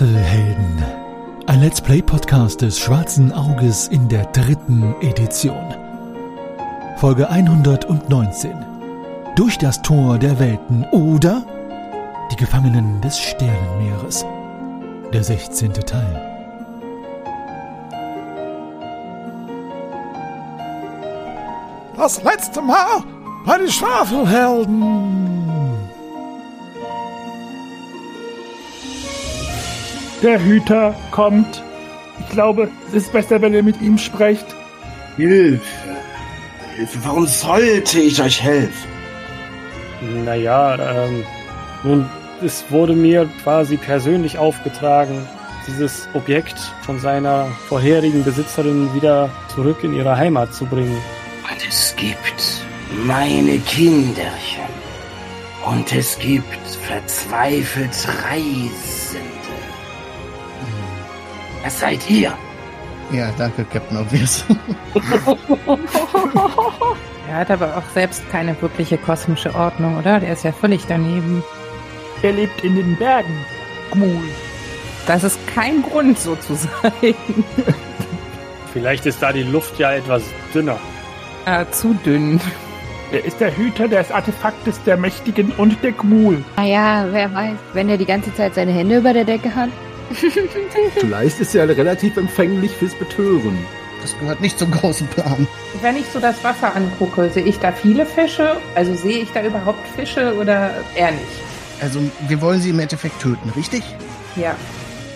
Schwafelhelden. Ein Let's Play Podcast des Schwarzen Auges in der dritten Edition. Folge 119. Durch das Tor der Welten oder die Gefangenen des Sternenmeeres. Der 16. Teil. Das letzte Mal bei den Schwafelhelden. Der Hüter kommt. Ich glaube, es ist besser, wenn ihr mit ihm sprecht. Hilfe. Hilfe. Warum sollte ich euch helfen? Naja, ähm, nun, es wurde mir quasi persönlich aufgetragen, dieses Objekt von seiner vorherigen Besitzerin wieder zurück in ihre Heimat zu bringen. Und es gibt meine Kinderchen. Und es gibt verzweifelt Reisende. Was seid ihr? Ja, danke, Captain Obvious. Er hat aber auch selbst keine wirkliche kosmische Ordnung, oder? Der ist ja völlig daneben. Er lebt in den Bergen. Gmul. Das ist kein Grund, so zu sein. Vielleicht ist da die Luft ja etwas dünner. äh, zu dünn. Er ist der Hüter des Artefaktes der Mächtigen und der Gmul. Naja, wer weiß, wenn er die ganze Zeit seine Hände über der Decke hat. Vielleicht ist er relativ empfänglich fürs Betören. Das gehört nicht zum großen Plan. Wenn ich so das Wasser angucke, sehe ich da viele Fische? Also sehe ich da überhaupt Fische oder eher nicht? Also, wir wollen sie im Endeffekt töten, richtig? Ja.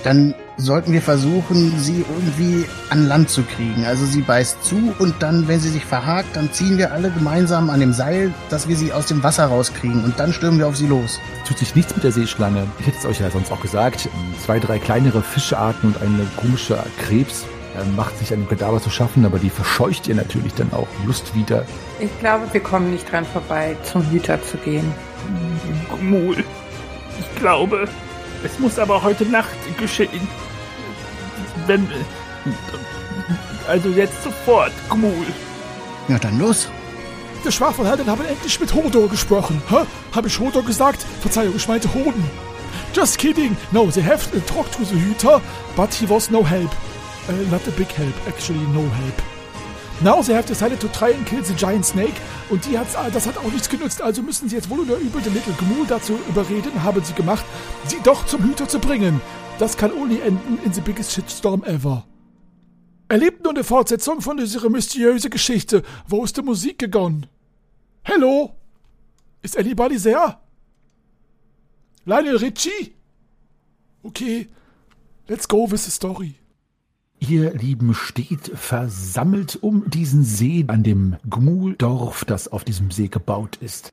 Dann sollten wir versuchen, sie irgendwie an Land zu kriegen. Also sie beißt zu und dann, wenn sie sich verhakt, dann ziehen wir alle gemeinsam an dem Seil, dass wir sie aus dem Wasser rauskriegen und dann stürmen wir auf sie los. Tut sich nichts mit der Seeschlange. Ich hätte es euch ja sonst auch gesagt. Zwei, drei kleinere Fischarten und eine komische Krebs äh, macht sich an dem Kadaver zu schaffen, aber die verscheucht ihr natürlich dann auch Lust wieder. Ich glaube, wir kommen nicht dran vorbei, zum Hüter zu gehen. Gmul. Ich glaube, es muss aber heute Nacht geschehen. Wenn. Also jetzt sofort, Gmul. Ja, dann los. Die Schwafelhelden haben endlich mit Hodor gesprochen. Hä? Habe ich Hodor gesagt? Verzeihung, ich meinte Hoden. Just kidding. No, they have uh, talked to the Hüter, but he was no help. Uh, not a big help, actually no help. Now they have decided to try and kill the giant snake und die hat's, äh, das hat auch nichts genutzt. Also müssen sie jetzt wohl oder übel den Little Gmul dazu überreden, haben sie gemacht, sie doch zum Hüter zu bringen. Das kann only enden in the biggest shitstorm ever. Erlebt nun eine Fortsetzung von dieser mysteriösen Geschichte. Wo ist die Musik gegangen? Hello? Ist anybody there? Lionel Richie? Okay, let's go with the story. Ihr Lieben steht versammelt um diesen See an dem Gmuldorf, das auf diesem See gebaut ist.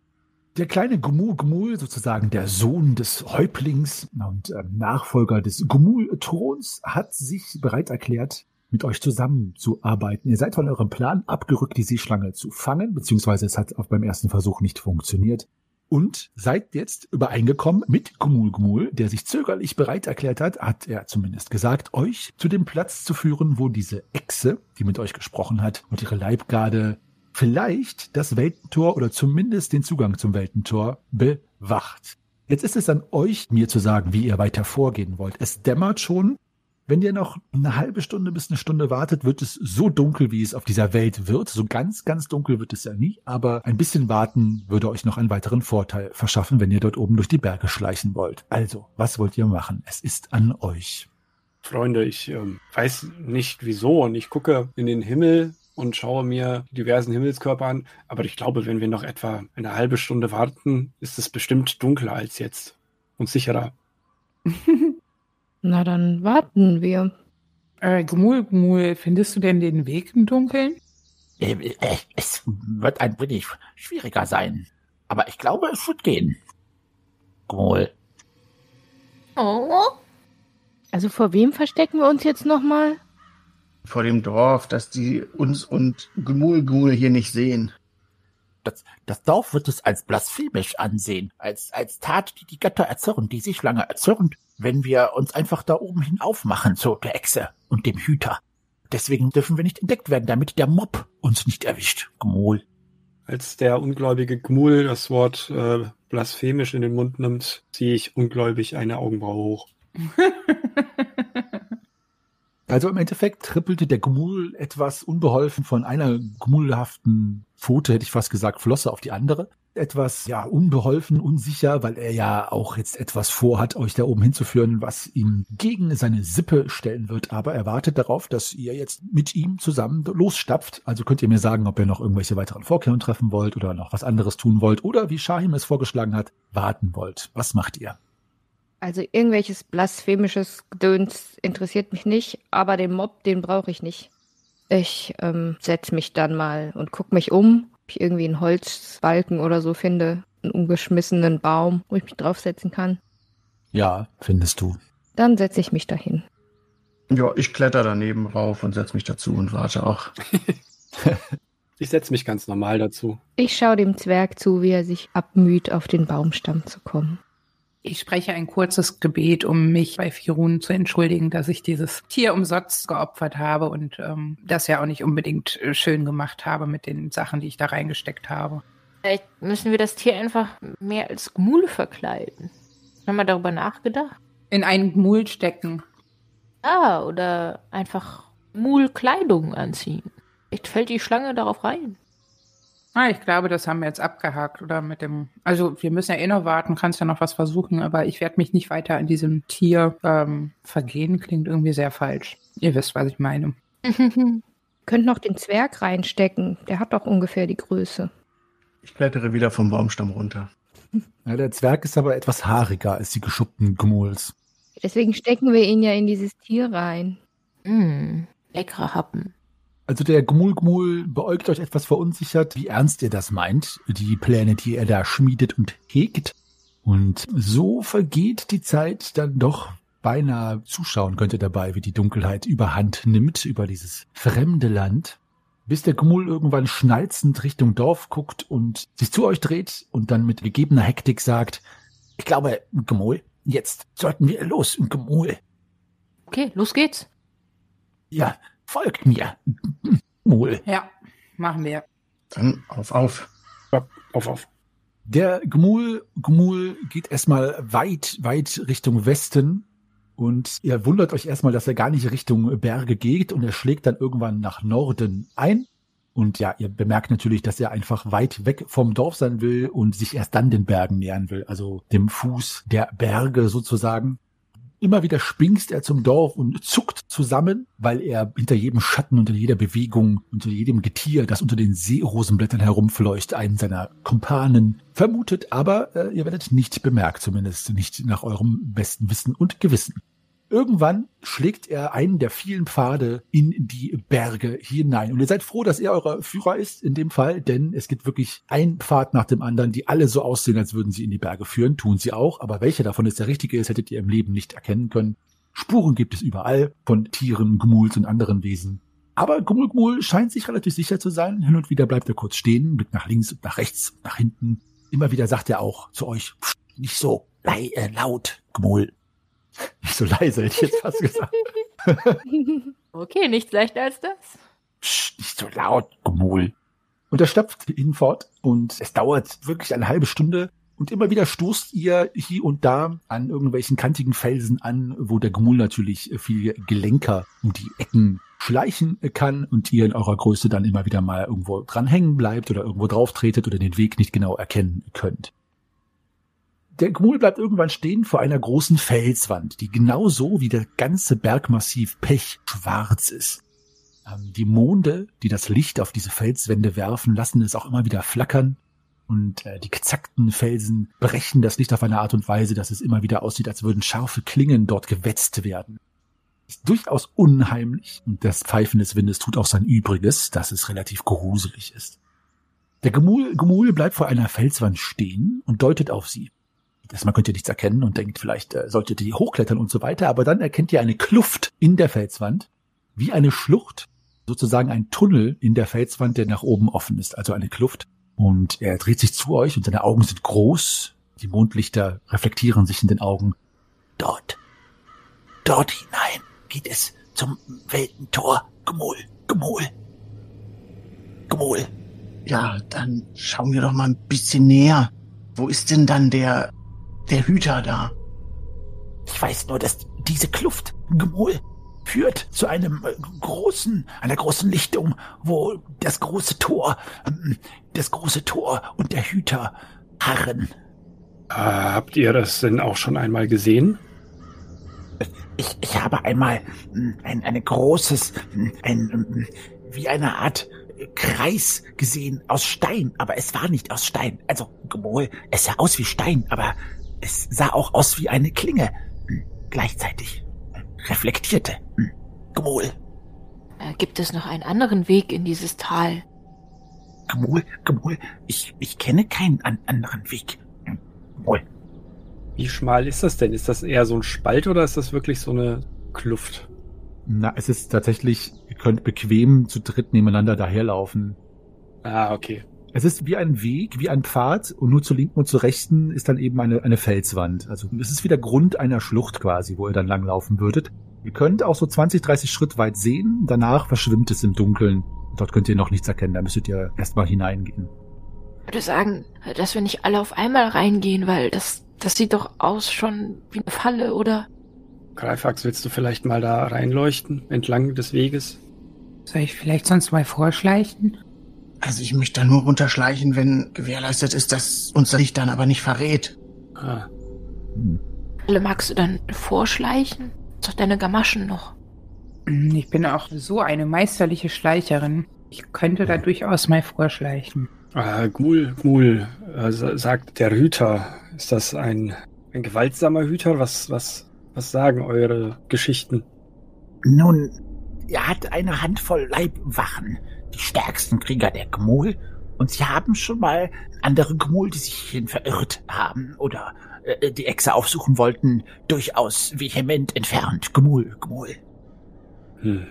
Der kleine Gmul Gmul, sozusagen der Sohn des Häuptlings und äh, Nachfolger des Gmul-Throns, hat sich bereit erklärt, mit euch zusammenzuarbeiten. Ihr seid von eurem Plan abgerückt, die Seeschlange zu fangen, beziehungsweise es hat auch beim ersten Versuch nicht funktioniert. Und seid jetzt übereingekommen mit Gmul Gmul, der sich zögerlich bereit erklärt hat, hat er zumindest gesagt, euch zu dem Platz zu führen, wo diese Echse, die mit euch gesprochen hat, und ihre Leibgarde vielleicht das Weltentor oder zumindest den Zugang zum Weltentor bewacht. Jetzt ist es an euch, mir zu sagen, wie ihr weiter vorgehen wollt. Es dämmert schon. Wenn ihr noch eine halbe Stunde bis eine Stunde wartet, wird es so dunkel, wie es auf dieser Welt wird. So ganz, ganz dunkel wird es ja nie, aber ein bisschen warten würde euch noch einen weiteren Vorteil verschaffen, wenn ihr dort oben durch die Berge schleichen wollt. Also, was wollt ihr machen? Es ist an euch. Freunde, ich ähm, weiß nicht wieso und ich gucke in den Himmel und schaue mir die diversen Himmelskörper an, aber ich glaube, wenn wir noch etwa eine halbe Stunde warten, ist es bestimmt dunkler als jetzt und sicherer. Na, dann warten wir. Äh, Gmul, Gmul, findest du denn den Weg im Dunkeln? Äh, äh, Es wird ein wenig schwieriger sein. Aber ich glaube, es wird gehen. Gmol. Oh. Also vor wem verstecken wir uns jetzt nochmal? Vor dem Dorf, dass die uns und Gmul Gmul hier nicht sehen. Das, das Dorf wird es als blasphemisch ansehen, als, als Tat, die die Götter erzürnen, die sich lange erzürnt, wenn wir uns einfach da oben hin aufmachen zu der Echse und dem Hüter. Deswegen dürfen wir nicht entdeckt werden, damit der Mob uns nicht erwischt. Gmul. Als der ungläubige Gmul das Wort äh, blasphemisch in den Mund nimmt, ziehe ich ungläubig eine Augenbraue hoch. Also im Endeffekt trippelte der Gmul etwas unbeholfen von einer gmulhaften Pfote, hätte ich fast gesagt, Flosse auf die andere. Etwas, ja, unbeholfen, unsicher, weil er ja auch jetzt etwas vorhat, euch da oben hinzuführen, was ihm gegen seine Sippe stellen wird. Aber er wartet darauf, dass ihr jetzt mit ihm zusammen losstapft. Also könnt ihr mir sagen, ob ihr noch irgendwelche weiteren Vorkehrungen treffen wollt oder noch was anderes tun wollt oder, wie Shahim es vorgeschlagen hat, warten wollt. Was macht ihr? Also irgendwelches blasphemisches Gedöns interessiert mich nicht, aber den Mob, den brauche ich nicht. Ich ähm, setz mich dann mal und guck mich um, ob ich irgendwie einen Holzbalken oder so finde, einen umgeschmissenen Baum, wo ich mich draufsetzen kann. Ja, findest du. Dann setze ich mich dahin. Ja, ich kletter daneben rauf und setz mich dazu und warte auch. Ich setze mich ganz normal dazu. Ich schaue dem Zwerg zu, wie er sich abmüht, auf den Baumstamm zu kommen. Ich spreche ein kurzes Gebet, um mich bei Firun zu entschuldigen, dass ich dieses Tier umsonst geopfert habe und ähm, das ja auch nicht unbedingt äh, schön gemacht habe mit den Sachen, die ich da reingesteckt habe. Vielleicht müssen wir das Tier einfach mehr als Gmule verkleiden. Haben wir darüber nachgedacht? In einen Gmul stecken. Ah, oder einfach Mulkleidung anziehen. Vielleicht fällt die Schlange darauf rein. Ah, ich glaube, das haben wir jetzt abgehakt, oder mit dem. Also wir müssen ja eh noch warten, kannst ja noch was versuchen, aber ich werde mich nicht weiter an diesem Tier ähm, vergehen. Klingt irgendwie sehr falsch. Ihr wisst, was ich meine. Könnt noch den Zwerg reinstecken. Der hat doch ungefähr die Größe. Ich klettere wieder vom Baumstamm runter. Ja, der Zwerg ist aber etwas haariger als die geschuppten Gmuls. Deswegen stecken wir ihn ja in dieses Tier rein. Mm, leckerer Happen. Also der Gmul Gmul beäugt euch etwas verunsichert, wie ernst ihr das meint, die Pläne, die er da schmiedet und hegt. Und so vergeht die Zeit dann doch beinahe zuschauen könnte dabei, wie die Dunkelheit überhand nimmt über dieses fremde Land, bis der Gmul irgendwann schnalzend Richtung Dorf guckt und sich zu euch dreht und dann mit gegebener Hektik sagt, ich glaube, Gmul, jetzt sollten wir los, Gmul. Okay, los geht's. Ja, folgt mir. Gmul. Ja, machen wir. Dann auf, auf. Ja, auf, auf. Der Gmul, Gmul geht erstmal weit, weit Richtung Westen und ihr wundert euch erstmal, dass er gar nicht Richtung Berge geht und er schlägt dann irgendwann nach Norden ein. Und ja, ihr bemerkt natürlich, dass er einfach weit weg vom Dorf sein will und sich erst dann den Bergen nähern will, also dem Fuß der Berge sozusagen. Immer wieder springst er zum Dorf und zuckt zusammen, weil er hinter jedem Schatten, unter jeder Bewegung, unter jedem Getier, das unter den Seerosenblättern herumfleucht, einen seiner Kumpanen vermutet, aber äh, ihr werdet nicht bemerkt, zumindest nicht nach eurem besten Wissen und Gewissen. Irgendwann schlägt er einen der vielen Pfade in die Berge hinein. Und ihr seid froh, dass er euer Führer ist in dem Fall, denn es gibt wirklich ein Pfad nach dem anderen, die alle so aussehen, als würden sie in die Berge führen. Tun sie auch, aber welcher davon ist der richtige ist, hättet ihr im Leben nicht erkennen können. Spuren gibt es überall von Tieren, Gmuls und anderen Wesen. Aber Gmul scheint sich relativ sicher zu sein. Hin und wieder bleibt er kurz stehen, blickt nach links und nach rechts, nach hinten. Immer wieder sagt er auch zu euch, "Psst, nicht so äh, laut, Gmul. Nicht so leise, hätte ich jetzt fast gesagt. Okay, nichts leichter als das. Psst, nicht so laut, Gmul. Und er stapft hinfort und es dauert wirklich eine halbe Stunde und immer wieder stoßt ihr hier und da an irgendwelchen kantigen Felsen an, wo der Gmul natürlich viel gelenker um die Ecken schleichen kann und ihr in eurer Größe dann immer wieder mal irgendwo dran hängen bleibt oder irgendwo drauf tretet oder den Weg nicht genau erkennen könnt. Der Gmul bleibt irgendwann stehen vor einer großen Felswand, die genauso wie der ganze Bergmassiv pechschwarz ist. Ähm, Die Monde, die das Licht auf diese Felswände werfen, lassen es auch immer wieder flackern. Und äh, die gezackten Felsen brechen das Licht auf eine Art und Weise, dass es immer wieder aussieht, als würden scharfe Klingen dort gewetzt werden. Ist durchaus unheimlich und das Pfeifen des Windes tut auch sein Übriges, dass es relativ gruselig ist. Der Gemul, Gemul bleibt vor einer Felswand stehen und deutet auf sie. Erstmal könnt ihr nichts erkennen und denkt, vielleicht äh, solltet ihr hochklettern und so weiter, aber dann erkennt ihr eine Kluft in der Felswand, wie eine Schlucht, sozusagen ein Tunnel in der Felswand, der nach oben offen ist, also eine Kluft. Und er dreht sich zu euch und seine Augen sind groß, die Mondlichter reflektieren sich in den Augen. Dort, dort hinein geht es zum Weltentor. Gemol, Gemol, Gemol. Ja, dann schauen wir doch mal ein bisschen näher. Wo ist denn dann der, der Hüter da? Ich weiß nur, dass diese Kluft, Gemul, führt zu einem äh, großen, einer großen Lichtung, wo das große Tor, ähm, das große Tor und der Hüter harren. Äh, habt ihr das denn auch schon einmal gesehen? Ich, ich habe einmal hm, ein, ein großes, hm, ein, hm, wie eine Art Kreis gesehen aus Stein, aber es war nicht aus Stein. Also, Gemol, es sah aus wie Stein, aber es sah auch aus wie eine Klinge. Gleichzeitig. Reflektierte. Gemol. Äh, gibt es noch einen anderen Weg in dieses Tal? Gemol, Gemol, ich, ich kenne keinen an anderen Weg. Gemol. Wie schmal ist das denn? Ist das eher so ein Spalt oder ist das wirklich so eine Kluft? Na, es ist tatsächlich, ihr könnt bequem zu dritt nebeneinander daherlaufen. Ah, okay. Es ist wie ein Weg, wie ein Pfad und nur zur linken und zur rechten ist dann eben eine, eine Felswand. Also es ist wie der Grund einer Schlucht quasi, wo ihr dann langlaufen würdet. Ihr könnt auch so 20, 30 Schritt weit sehen, danach verschwimmt es im Dunkeln. Dort könnt ihr noch nichts erkennen, da müsstet ihr erstmal hineingehen. Ich würde sagen, dass wir nicht alle auf einmal reingehen, weil das, das sieht doch aus schon wie eine Falle, oder? Greifax, willst du vielleicht mal da reinleuchten, entlang des Weges? Soll ich vielleicht sonst mal vorschleichen? Also ich möchte da nur runterschleichen, wenn gewährleistet ist, dass uns das Licht dann aber nicht verrät. Ah. Hm. Magst du dann vorschleichen? Ist doch deine Gamaschen noch. Hm, ich bin auch so eine meisterliche Schleicherin. Ich könnte da durchaus mal vorschleichen. Ah, Gmul, Gmul, äh, sagt der Hüter. Ist das ein, ein gewaltsamer Hüter? Was, was, was sagen eure Geschichten? Nun, er hat eine Handvoll Leibwachen, die stärksten Krieger der Gmul, und sie haben schon mal andere Gmul, die sich hierhin verirrt haben oder äh, die Echse aufsuchen wollten, durchaus vehement entfernt. Gmul, Gmul. Hm.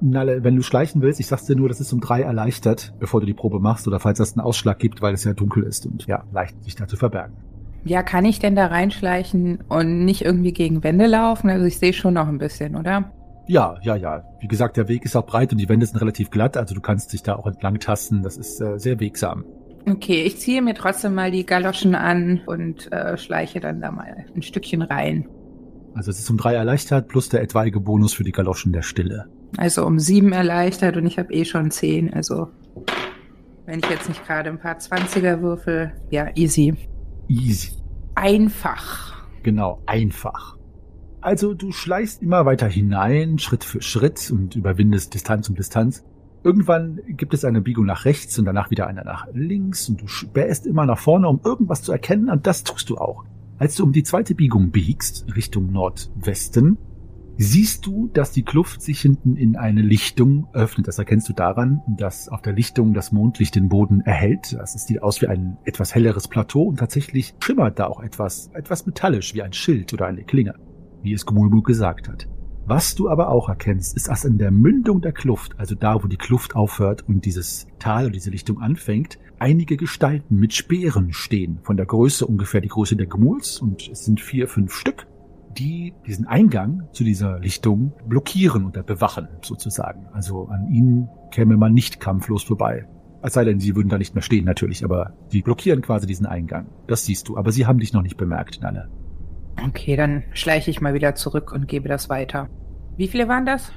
Nalle, wenn du schleichen willst, ich sag's dir nur, das ist um drei erleichtert, bevor du die Probe machst oder falls das einen Ausschlag gibt, weil es ja dunkel ist und ja, leicht sich da zu verbergen. Ja, kann ich denn da reinschleichen und nicht irgendwie gegen Wände laufen? Also ich sehe schon noch ein bisschen, oder? Ja, ja, ja. Wie gesagt, der Weg ist auch breit und die Wände sind relativ glatt, also du kannst dich da auch entlang tasten. Das ist äh, sehr wegsam. Okay, ich ziehe mir trotzdem mal die Galoschen an und äh, schleiche dann da mal ein Stückchen rein. Also es ist um drei erleichtert, plus der etwaige Bonus für die Galoschen der Stille. Also um sieben erleichtert und ich habe eh schon zehn. Also wenn ich jetzt nicht gerade ein paar Zwanziger würfel, ja, easy. Easy. Einfach. Genau, einfach. Also du schleichst immer weiter hinein, Schritt für Schritt und überwindest Distanz um Distanz. Irgendwann gibt es eine Biegung nach rechts und danach wieder eine nach links und du spähst immer nach vorne, um irgendwas zu erkennen und das tust du auch. Als du um die zweite Biegung biegst, Richtung Nordwesten, siehst du, dass die Kluft sich hinten in eine Lichtung öffnet. Das erkennst du daran, dass auf der Lichtung das Mondlicht den Boden erhält. Das sieht aus wie ein etwas helleres Plateau und tatsächlich schimmert da auch etwas, etwas metallisch wie ein Schild oder eine Klinge, wie es Gmulmul gesagt hat. Was du aber auch erkennst, ist, dass in der Mündung der Kluft, also da, wo die Kluft aufhört und dieses Tal oder diese Lichtung anfängt, einige Gestalten mit Speeren stehen, von der Größe ungefähr die Größe der Gmuls, und es sind vier, fünf Stück, die diesen Eingang zu dieser Lichtung blockieren oder bewachen, sozusagen. Also an ihnen käme man nicht kampflos vorbei. Es sei denn, sie würden da nicht mehr stehen, natürlich, aber die blockieren quasi diesen Eingang. Das siehst du, aber sie haben dich noch nicht bemerkt, Nalle. Okay, dann schleiche ich mal wieder zurück und gebe das weiter. Wie viele waren das?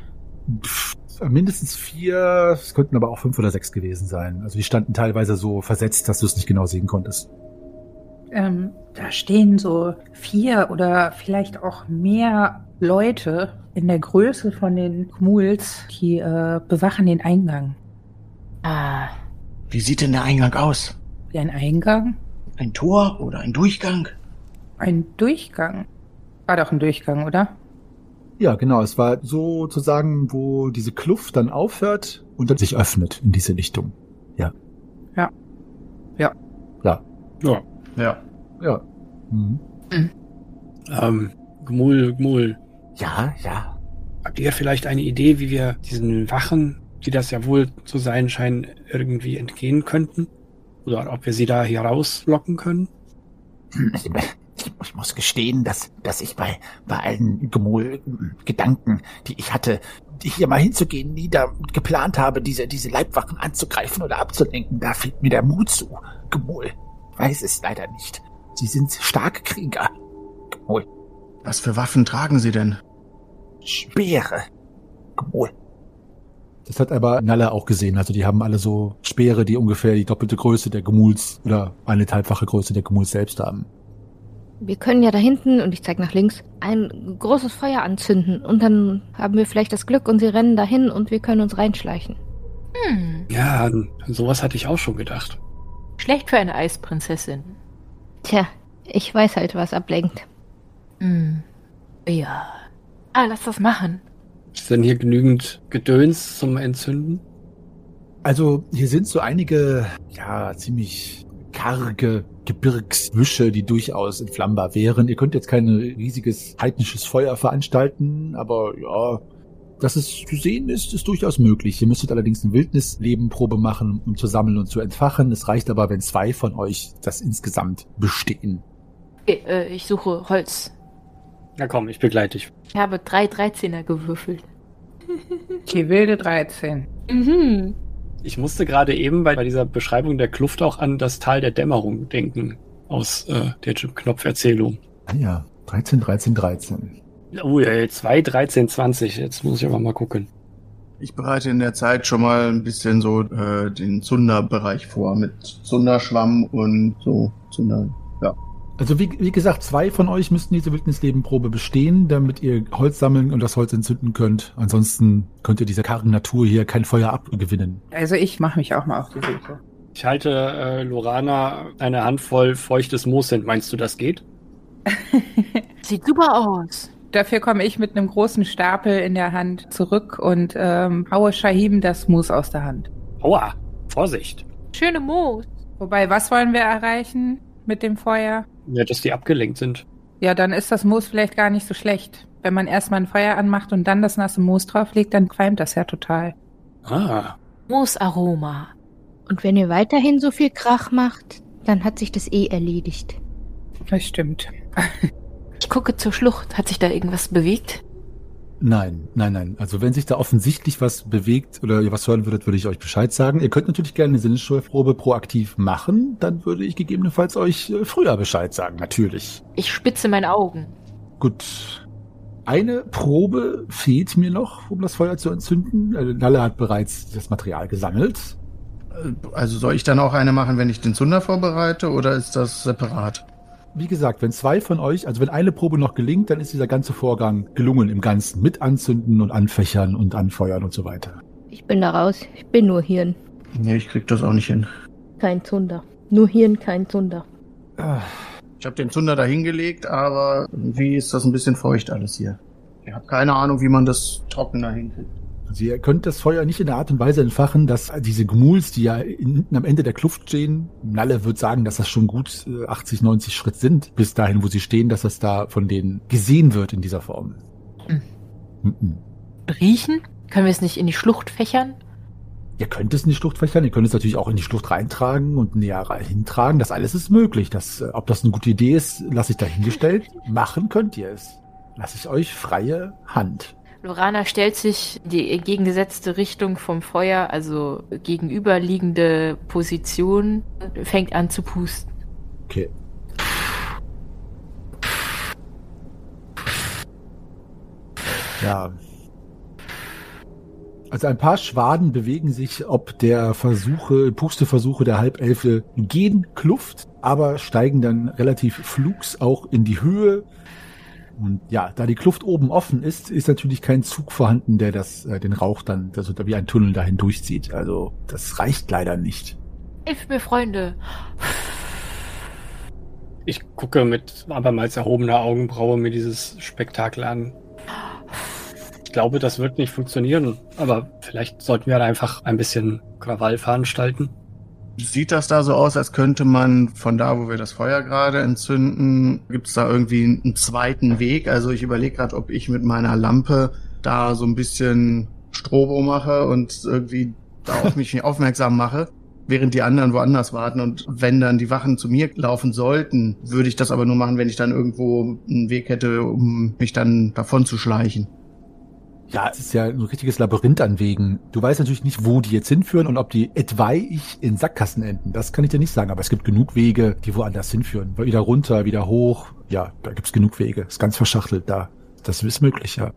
Pff, mindestens vier, es könnten aber auch fünf oder sechs gewesen sein. Also die standen teilweise so versetzt, dass du es nicht genau sehen konntest. Ähm, da stehen so vier oder vielleicht auch mehr Leute in der Größe von den Kmuls, die äh, bewachen den Eingang. Ah. Wie sieht denn der Eingang aus? Wie ein Eingang? Ein Tor oder ein Durchgang? Ein Durchgang. War doch ein Durchgang, oder? Ja, genau. Es war sozusagen, wo diese Kluft dann aufhört und dann sich öffnet in diese Richtung. Ja. Ja. Ja. Ja. Ja. Ja. Ja. Mhm. Mhm. Ähm, Gmul, Gmul. Ja, ja. Habt ihr vielleicht eine Idee, wie wir diesen Wachen, die das ja wohl zu sein scheinen, irgendwie entgehen könnten? Oder ob wir sie da hier rauslocken können? Ich, ich muss gestehen, dass, dass ich bei, bei allen Gemol Gedanken, die ich hatte, hier mal hinzugehen, nie da geplant habe, diese, diese Leibwachen anzugreifen oder abzulenken. Da fehlt mir der Mut zu. Gemol. Weiß es leider nicht. Sie sind starke Krieger. Gemol. Was für Waffen tragen Sie denn? Speere. Gmul. Das hat aber Nalle auch gesehen. Also die haben alle so Speere, die ungefähr die doppelte Größe der Gemuls oder eine halbfache Größe der Gemuls selbst haben. Wir können ja da hinten, und ich zeige nach links, ein großes Feuer anzünden. Und dann haben wir vielleicht das Glück und sie rennen dahin und wir können uns reinschleichen. Hm. Ja, sowas hatte ich auch schon gedacht. Schlecht für eine Eisprinzessin. Tja, ich weiß halt, was ablenkt. Hm. Ja. Ah, lass das machen. Ist denn hier genügend Gedöns zum Entzünden? Also hier sind so einige, ja, ziemlich karge Gebirgsbüsche, die durchaus entflammbar wären. Ihr könnt jetzt kein riesiges heidnisches Feuer veranstalten, aber ja, dass es zu sehen ist, ist durchaus möglich. Ihr müsstet allerdings eine Wildnislebenprobe machen, um zu sammeln und zu entfachen. Es reicht aber, wenn zwei von euch das insgesamt bestehen. Okay, äh, ich suche Holz. Na komm, ich begleite dich. Ich habe drei 13er gewürfelt. Die wilde 13. Mhm. Ich musste gerade eben bei, bei dieser Beschreibung der Kluft auch an das Tal der Dämmerung denken. Aus äh, der Jim Knopf-Erzählung. Ah ja, 13, 13, 13. Oh ja, 2, 13, 20. Jetzt muss ich aber mal gucken. Ich bereite in der Zeit schon mal ein bisschen so äh, den Zunder-Bereich vor mit Zunderschwamm und so Zunder. Also wie, wie gesagt, zwei von euch müssten diese Wildnislebenprobe bestehen, damit ihr Holz sammeln und das Holz entzünden könnt. Ansonsten könnt ihr dieser kargen Natur hier kein Feuer abgewinnen. Also ich mache mich auch mal auf die Suche. Ich halte äh, Lorana eine Handvoll feuchtes Moos hin. Meinst du, das geht? Sieht super aus. Dafür komme ich mit einem großen Stapel in der Hand zurück und ähm, haue Shahim das Mus aus der Hand. Aua, Vorsicht. Schöne Moos. Wobei, was wollen wir erreichen mit dem Feuer? Ja, dass die abgelenkt sind. Ja, dann ist das Moos vielleicht gar nicht so schlecht. Wenn man erstmal ein Feuer anmacht und dann das nasse Moos drauflegt, dann qualmt das ja total. Ah, Moosaroma. Und wenn ihr weiterhin so viel Krach macht, dann hat sich das eh erledigt. Das stimmt. Ich gucke zur Schlucht. Hat sich da irgendwas bewegt? Nein, nein, nein. Also wenn sich da offensichtlich was bewegt oder ihr was hören würdet, würde ich euch Bescheid sagen. Ihr könnt natürlich gerne eine Sinnessteuerprobe proaktiv machen. Dann würde ich gegebenenfalls euch äh, früher Bescheid sagen, natürlich. Ich spitze meine Augen. Gut. Eine Probe fehlt mir noch, um das Feuer zu entzünden. Äh, Nalle hat bereits das Material gesammelt. Also soll ich dann auch eine machen, wenn ich den Zunder vorbereite oder ist das separat? Wie gesagt, wenn zwei von euch, also wenn eine Probe noch gelingt, dann ist dieser ganze Vorgang gelungen im Ganzen. Mit Anzünden und Anfächern und Anfeuern und so weiter. Ich bin da raus. Ich bin nur Hirn. Nee, ich krieg das auch nicht hin. Kein Zunder. Nur Hirn, kein Zunder. Ah, Ich habe den Zunder da hingelegt, aber irgendwie ist das ein bisschen feucht alles hier. Ich habe keine Ahnung, wie man das trockener hinkriegt. Ihr könnt das Feuer nicht in der Art und Weise entfachen, dass diese Gmuls, die ja hinten am Ende der Kluft stehen, Nalle wird sagen, dass das schon gut äh, 80, 90 Schritt sind, bis dahin, wo sie stehen, dass das da von denen gesehen wird in dieser Form. Hm. Mhm. Riechen? Können wir es nicht in die Schlucht fächern? Ihr könnt es in die Schlucht fächern, ihr könnt es natürlich auch in die Schlucht reintragen und näher hintragen. Das alles ist möglich. Das, äh, ob das eine gute Idee ist, lasse ich dahingestellt. Machen könnt ihr es. Lasse ich euch freie Hand. Lorana stellt sich die entgegengesetzte Richtung vom Feuer, also gegenüberliegende Position, fängt an zu pusten. Okay. Ja. Also ein paar Schwaden bewegen sich ob der Versuche, Pusteversuche der Halbelfe gehen Kluft, aber steigen dann relativ flugs auch in die Höhe. Und ja, da die Kluft oben offen ist, ist natürlich kein Zug vorhanden, der das, äh, den Rauch dann, also da wie ein Tunnel dahin durchzieht. Also das reicht leider nicht. Hilft mir, Freunde. Ich gucke mit abermals erhobener Augenbraue mir dieses Spektakel an. Ich glaube, das wird nicht funktionieren, aber vielleicht sollten wir da einfach ein bisschen Krawall veranstalten. Sieht das da so aus, als könnte man von da, wo wir das Feuer gerade entzünden, gibt es da irgendwie einen zweiten Weg? Also ich überlege gerade, ob ich mit meiner Lampe da so ein bisschen Strobo mache und irgendwie da auf mich aufmerksam mache, während die anderen woanders warten. Und wenn dann die Wachen zu mir laufen sollten, würde ich das aber nur machen, wenn ich dann irgendwo einen Weg hätte, um mich dann davon zu schleichen. Ja, es ist ja ein richtiges Labyrinth an Wegen. Du weißt natürlich nicht, wo die jetzt hinführen und ob die etwaig in Sackgassen enden. Das kann ich dir nicht sagen, aber es gibt genug Wege, die woanders hinführen. Wieder runter, wieder hoch. ja, da gibt's genug Wege. Ist ganz verschachtelt da. Das ist möglich, ja.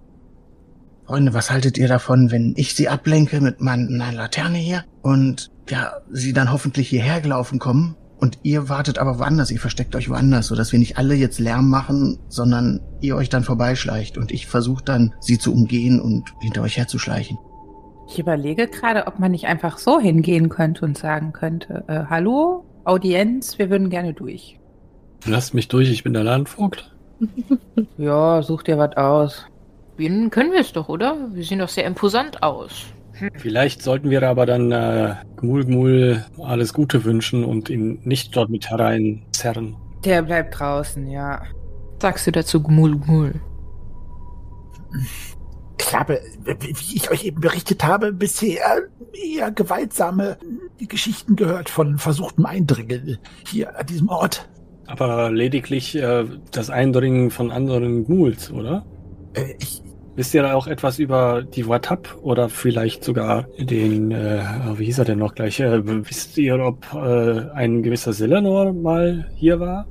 Freunde, was haltet ihr davon, wenn ich sie ablenke mit meiner Laterne hier und ja, sie dann hoffentlich hierher gelaufen kommen und ihr wartet aber woanders, ihr versteckt euch woanders, sodass wir nicht alle jetzt Lärm machen, sondern ihr euch dann vorbeischleicht und ich versuche dann, sie zu umgehen und hinter euch herzuschleichen. Ich überlege gerade, ob man nicht einfach so hingehen könnte und sagen könnte, äh, hallo, Audienz, wir würden gerne durch. Lasst mich durch, ich bin der Landvogt. ja, such dir was aus. Gewinnen können wir es doch, oder? Wir sehen doch sehr imposant aus. Vielleicht sollten wir aber dann äh, Gmul Gmul alles Gute wünschen und ihn nicht dort mit hereinzerren. Der bleibt draußen, ja. Sagst du dazu Gmul Gmul? Ich habe, wie ich euch eben berichtet habe, bisher eher gewaltsame Geschichten gehört von versuchtem Eindringen hier an diesem Ort. Aber lediglich äh, das Eindringen von anderen Ghouls, oder? Äh, ich, Wisst ihr da auch etwas über die Watap oder vielleicht sogar den, äh, wie hieß er denn noch gleich? Äh, wisst ihr, ob äh, ein gewisser Selenor mal hier war?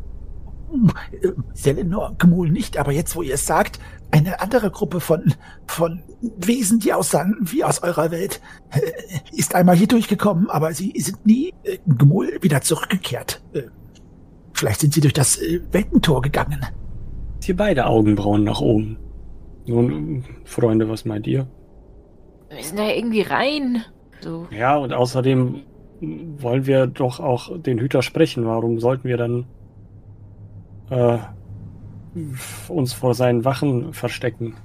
Selenor Gmul nicht, aber jetzt, wo ihr es sagt, eine andere Gruppe von, von Wesen, die aussahen wie aus eurer Welt, äh, ist einmal hier durchgekommen, aber sie sind nie äh, Gmul wieder zurückgekehrt. Äh, vielleicht sind sie durch das äh, Weltentor gegangen. Hier beide Augenbrauen nach oben. Nun, Freunde, was meint ihr? Wir müssen da irgendwie rein. So. Ja, und außerdem wollen wir doch auch den Hüter sprechen. Warum sollten wir dann äh, uns vor seinen Wachen verstecken?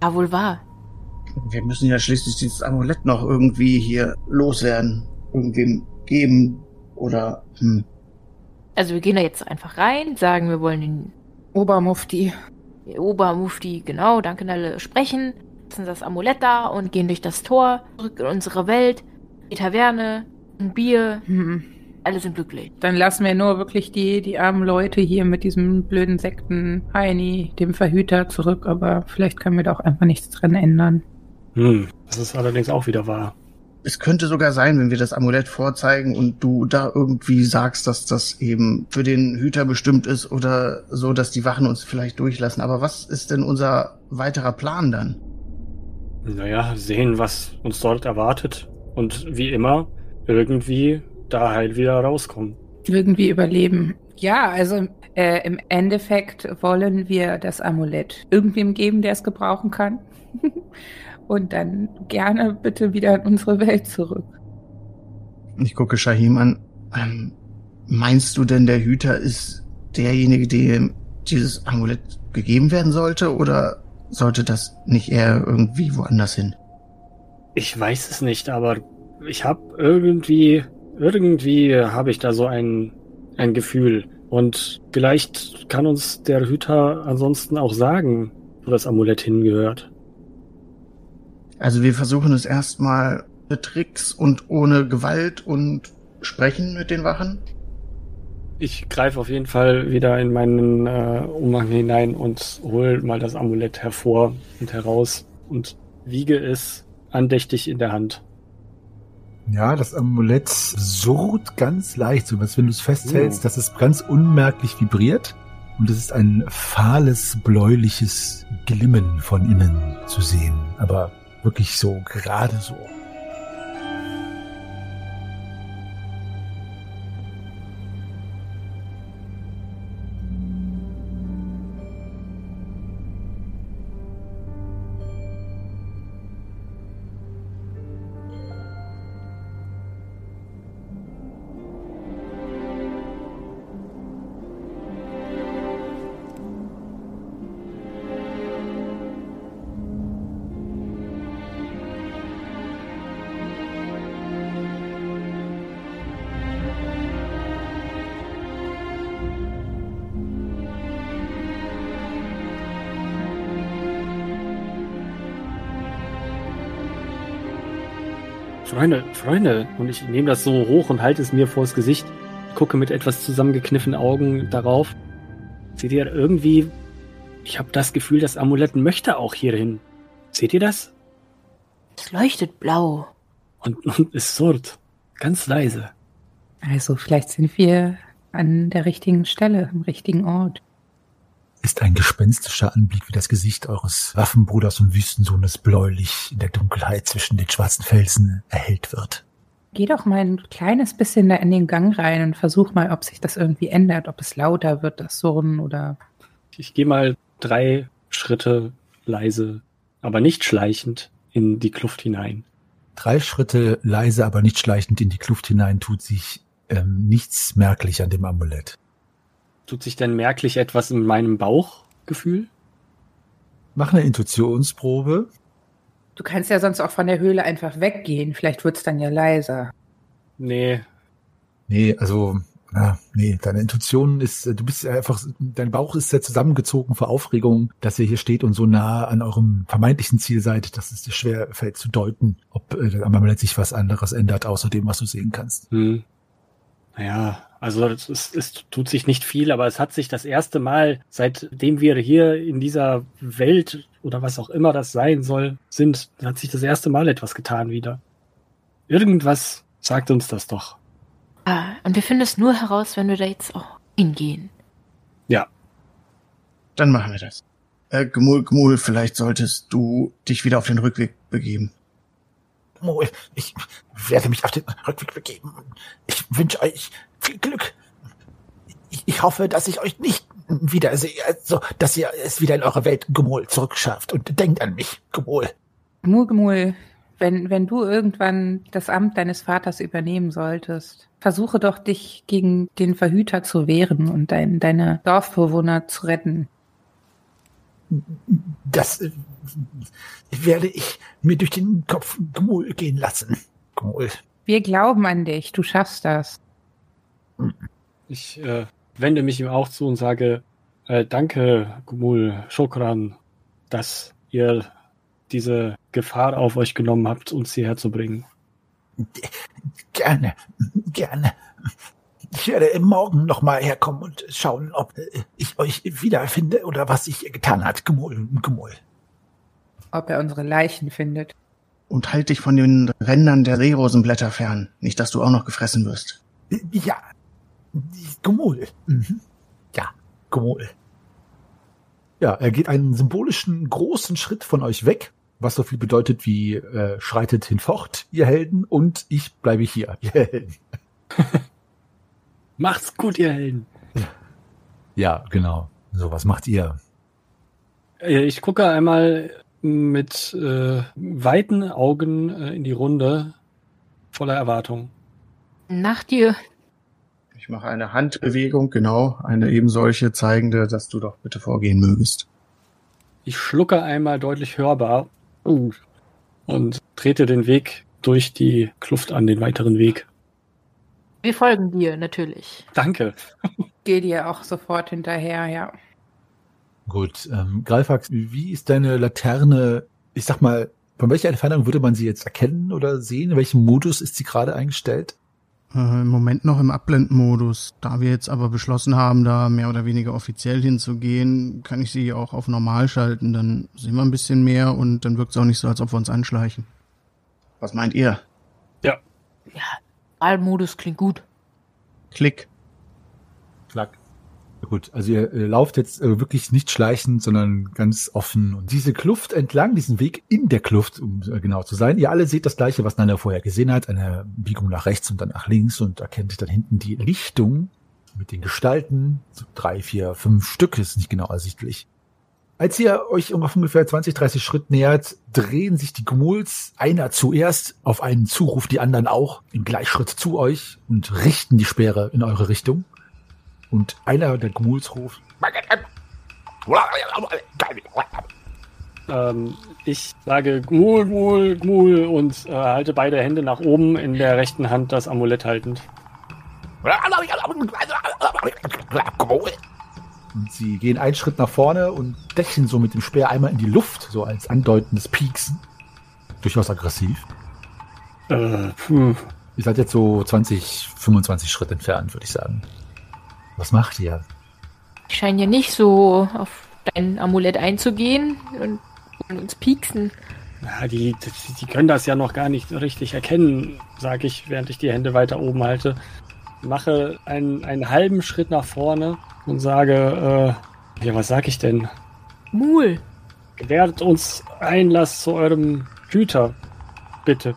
Ah, wohl wahr. Wir müssen ja schließlich dieses Amulett noch irgendwie hier loswerden. Irgendwem geben oder. Hm. Also wir gehen da jetzt einfach rein, sagen, wir wollen den Obermufti Obermufti, genau, danke Nelle, sprechen, lassen das Amulett da und gehen durch das Tor, zurück in unsere Welt, die Taverne, ein Bier, hm. alle sind glücklich. Dann lassen wir nur wirklich die, die armen Leute hier mit diesem blöden Sekten Heini, dem Verhüter, zurück, aber vielleicht können wir da auch einfach nichts dran ändern. Hm, das ist allerdings auch wieder wahr. Es könnte sogar sein, wenn wir das Amulett vorzeigen und du da irgendwie sagst, dass das eben für den Hüter bestimmt ist oder so, dass die Wachen uns vielleicht durchlassen. Aber was ist denn unser weiterer Plan dann? Naja, sehen, was uns dort erwartet. Und wie immer, irgendwie da halt wieder rauskommen. Irgendwie überleben. Ja, also äh, im Endeffekt wollen wir das Amulett irgendwem geben, der es gebrauchen kann. und dann gerne bitte wieder in unsere Welt zurück. Ich gucke Shahim an. Ähm, meinst du denn, der Hüter ist derjenige, dem dieses Amulett gegeben werden sollte, oder sollte das nicht eher irgendwie woanders hin? Ich weiß es nicht, aber ich habe irgendwie, irgendwie habe ich da so ein, ein Gefühl. Und vielleicht kann uns der Hüter ansonsten auch sagen, wo das Amulett hingehört. Also wir versuchen es erstmal mit Tricks und ohne Gewalt und sprechen mit den Wachen. Ich greife auf jeden Fall wieder in meinen äh, Umhang hinein und hole mal das Amulett hervor und heraus und wiege es andächtig in der Hand. Ja, das Amulett surrt ganz leicht, so als wenn du es festhältst, oh. dass es ganz unmerklich vibriert. Und es ist ein fahles, bläuliches Glimmen von innen zu sehen. Aber wirklich so gerade so. Freunde, Freunde. Und ich nehme das so hoch und halte es mir vors Gesicht, gucke mit etwas zusammengekniffenen Augen darauf. Seht ihr irgendwie, ich habe das Gefühl, das Amulett möchte auch hierhin. Seht ihr das? Es leuchtet blau. Und, und es surrt. Ganz leise. Also vielleicht sind wir an der richtigen Stelle, am richtigen Ort. Ist ein gespenstischer Anblick, wie das Gesicht eures Waffenbruders und Wüstensohnes bläulich in der Dunkelheit zwischen den schwarzen Felsen erhellt wird. Geh doch mal ein kleines bisschen da in den Gang rein und versuch mal, ob sich das irgendwie ändert, ob es lauter wird, das Surren oder. Ich gehe mal drei Schritte leise, aber nicht schleichend in die Kluft hinein. Drei Schritte leise, aber nicht schleichend in die Kluft hinein tut sich ähm, nichts merklich an dem Amulett. Tut sich denn merklich etwas in meinem Bauchgefühl? Mach eine Intuitionsprobe. Du kannst ja sonst auch von der Höhle einfach weggehen. Vielleicht wird's dann ja leiser. Nee, Nee, also, na, nee, deine Intuition ist, äh, du bist einfach, dein Bauch ist sehr zusammengezogen vor Aufregung, dass ihr hier steht und so nah an eurem vermeintlichen Ziel seid, dass es dir schwer fällt zu deuten, ob äh, am Amulett sich was anderes ändert, außer dem, was du sehen kannst. Hm. Naja, also es, es, es tut sich nicht viel, aber es hat sich das erste Mal, seitdem wir hier in dieser Welt oder was auch immer das sein soll, sind, hat sich das erste Mal etwas getan wieder. Irgendwas sagt uns das doch. Ah, und wir finden es nur heraus, wenn wir da jetzt auch hingehen. Ja, Dann machen wir das. Äh, Gmul, Gmul, vielleicht solltest du dich wieder auf den Rückweg begeben. Mol, ich werde mich auf den Rückweg begeben. Ich wünsche euch viel Glück. Ich, ich hoffe, dass ich euch nicht wiedersehe, so dass ihr es wieder in eure Welt Gemol zurückschafft. Und denkt an mich, Gemol. Gmul, Gmul, wenn, wenn du irgendwann das Amt deines Vaters übernehmen solltest, versuche doch, dich gegen den Verhüter zu wehren und dein, deine Dorfbewohner zu retten. Das äh, werde ich mir durch den Kopf Gemol gehen lassen. Gemol. Wir glauben an dich, du schaffst das. Ich äh, wende mich ihm auch zu und sage, äh, danke, Gumul, Shokran, dass ihr diese Gefahr auf euch genommen habt, uns hierher zu bringen. Gerne, gerne. Ich werde morgen noch mal herkommen und schauen, ob ich euch wiederfinde oder was sich getan hat. Gemol, Gemol. Ob er unsere Leichen findet. Und halt dich von den Rändern der Seerosenblätter fern. Nicht, dass du auch noch gefressen wirst. Ja, Gemol. Mhm. Ja, Gemol. Ja, er geht einen symbolischen großen Schritt von euch weg, was so viel bedeutet wie äh, schreitet hinfort, ihr Helden, und ich bleibe hier, ihr Helden. Macht's gut, ihr Helden. Ja, genau. So, was macht ihr? Äh, Ich gucke einmal mit äh, weiten Augen äh, in die Runde, voller Erwartung. Nach dir. Ich mache eine Handbewegung, genau, eine eben solche zeigende, dass du doch bitte vorgehen mögest. Ich schlucke einmal deutlich hörbar und trete den Weg durch die Kluft an, den weiteren Weg. Wir folgen dir natürlich. Danke. Geh dir auch sofort hinterher, ja. Gut, ähm, Greifax, wie ist deine Laterne, ich sag mal, von welcher Entfernung würde man sie jetzt erkennen oder sehen? In welchem Modus ist sie gerade eingestellt? Äh, Im Moment noch im Abblendmodus. Da wir jetzt aber beschlossen haben, da mehr oder weniger offiziell hinzugehen, kann ich sie auch auf normal schalten. Dann sehen wir ein bisschen mehr und dann wirkt es auch nicht so, als ob wir uns anschleichen. Was meint ihr? Ja, Wahlmodus klingt gut. Klick. Klack. Gut, also ihr äh, lauft jetzt äh, wirklich nicht schleichend, sondern ganz offen. Und diese Kluft entlang, diesen Weg in der Kluft, um äh, genau zu sein, ihr alle seht das Gleiche, was Nana vorher gesehen hat, eine Biegung nach rechts und dann nach links und erkennt dann hinten die Lichtung mit den Gestalten, so drei, vier, fünf Stück, ist nicht genau ersichtlich. Als ihr euch um auf ungefähr 20, 30 Schritt nähert, drehen sich die Gumuls, einer zuerst, auf einen Zuruf die anderen auch, im Gleichschritt zu euch und richten die Speere in eure Richtung. Und einer der ruft, Ähm, ich sage Gmul, Gmul, Gmul und äh, halte beide Hände nach oben, in der rechten Hand das Amulett haltend. Und sie gehen einen Schritt nach vorne und stechen so mit dem Speer einmal in die Luft, so als andeutendes Pieksen. Durchaus aggressiv. Äh, hm. Ihr seid jetzt so 20, 25 Schritt entfernt, würde ich sagen. Was macht ihr? Ich scheine ja nicht so auf dein Amulett einzugehen und uns pieksen. Ja, die, die, die können das ja noch gar nicht richtig erkennen, sage ich, während ich die Hände weiter oben halte. Mache einen, einen halben Schritt nach vorne und sage, Ja, was sag ich denn? Mul. Gewährt uns Einlass zu eurem Hüter. Bitte.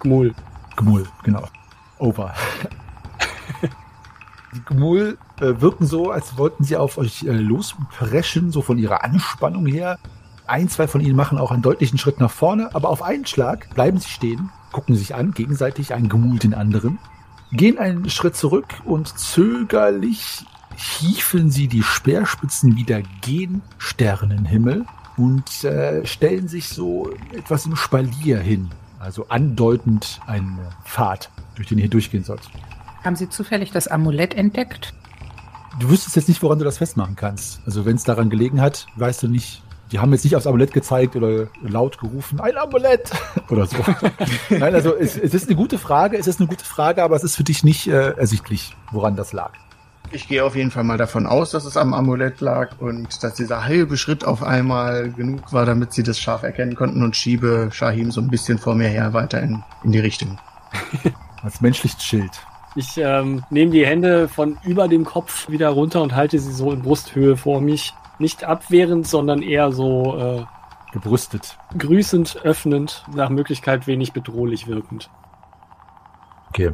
Gmul. Gmul, genau. Over. Die Gmul äh, wirken so, als wollten sie auf euch äh, lospreschen, so von ihrer Anspannung her. Ein, zwei von ihnen machen auch einen deutlichen Schritt nach vorne, aber auf einen Schlag bleiben sie stehen, gucken sich an, gegenseitig ein Gmul den anderen, gehen einen Schritt zurück und zögerlich hieven sie die Speerspitzen wieder gen Sternenhimmel und äh, stellen sich so etwas im Spalier hin, also andeutend einen Pfad, durch den ihr durchgehen sollt. Haben Sie zufällig das Amulett entdeckt? Du wüsstest jetzt nicht, woran du das festmachen kannst. Also wenn es daran gelegen hat, weißt du nicht. Die haben jetzt nicht aufs Amulett gezeigt oder laut gerufen, ein Amulett oder so. Nein, also es, es, ist eine gute Frage, es ist eine gute Frage, aber es ist für dich nicht äh, ersichtlich, woran das lag. Ich gehe auf jeden Fall mal davon aus, dass es am Amulett lag und dass dieser halbe Schritt auf einmal genug war, damit sie das scharf erkennen konnten und schiebe Shahim so ein bisschen vor mir her weiter in, in die Richtung. Als menschliches Schild. Ich ähm, nehme die Hände von über dem Kopf wieder runter und halte sie so in Brusthöhe vor mich. Nicht abwehrend, sondern eher so äh, Gebrüstet. grüßend, öffnend, nach Möglichkeit wenig bedrohlich wirkend. Okay.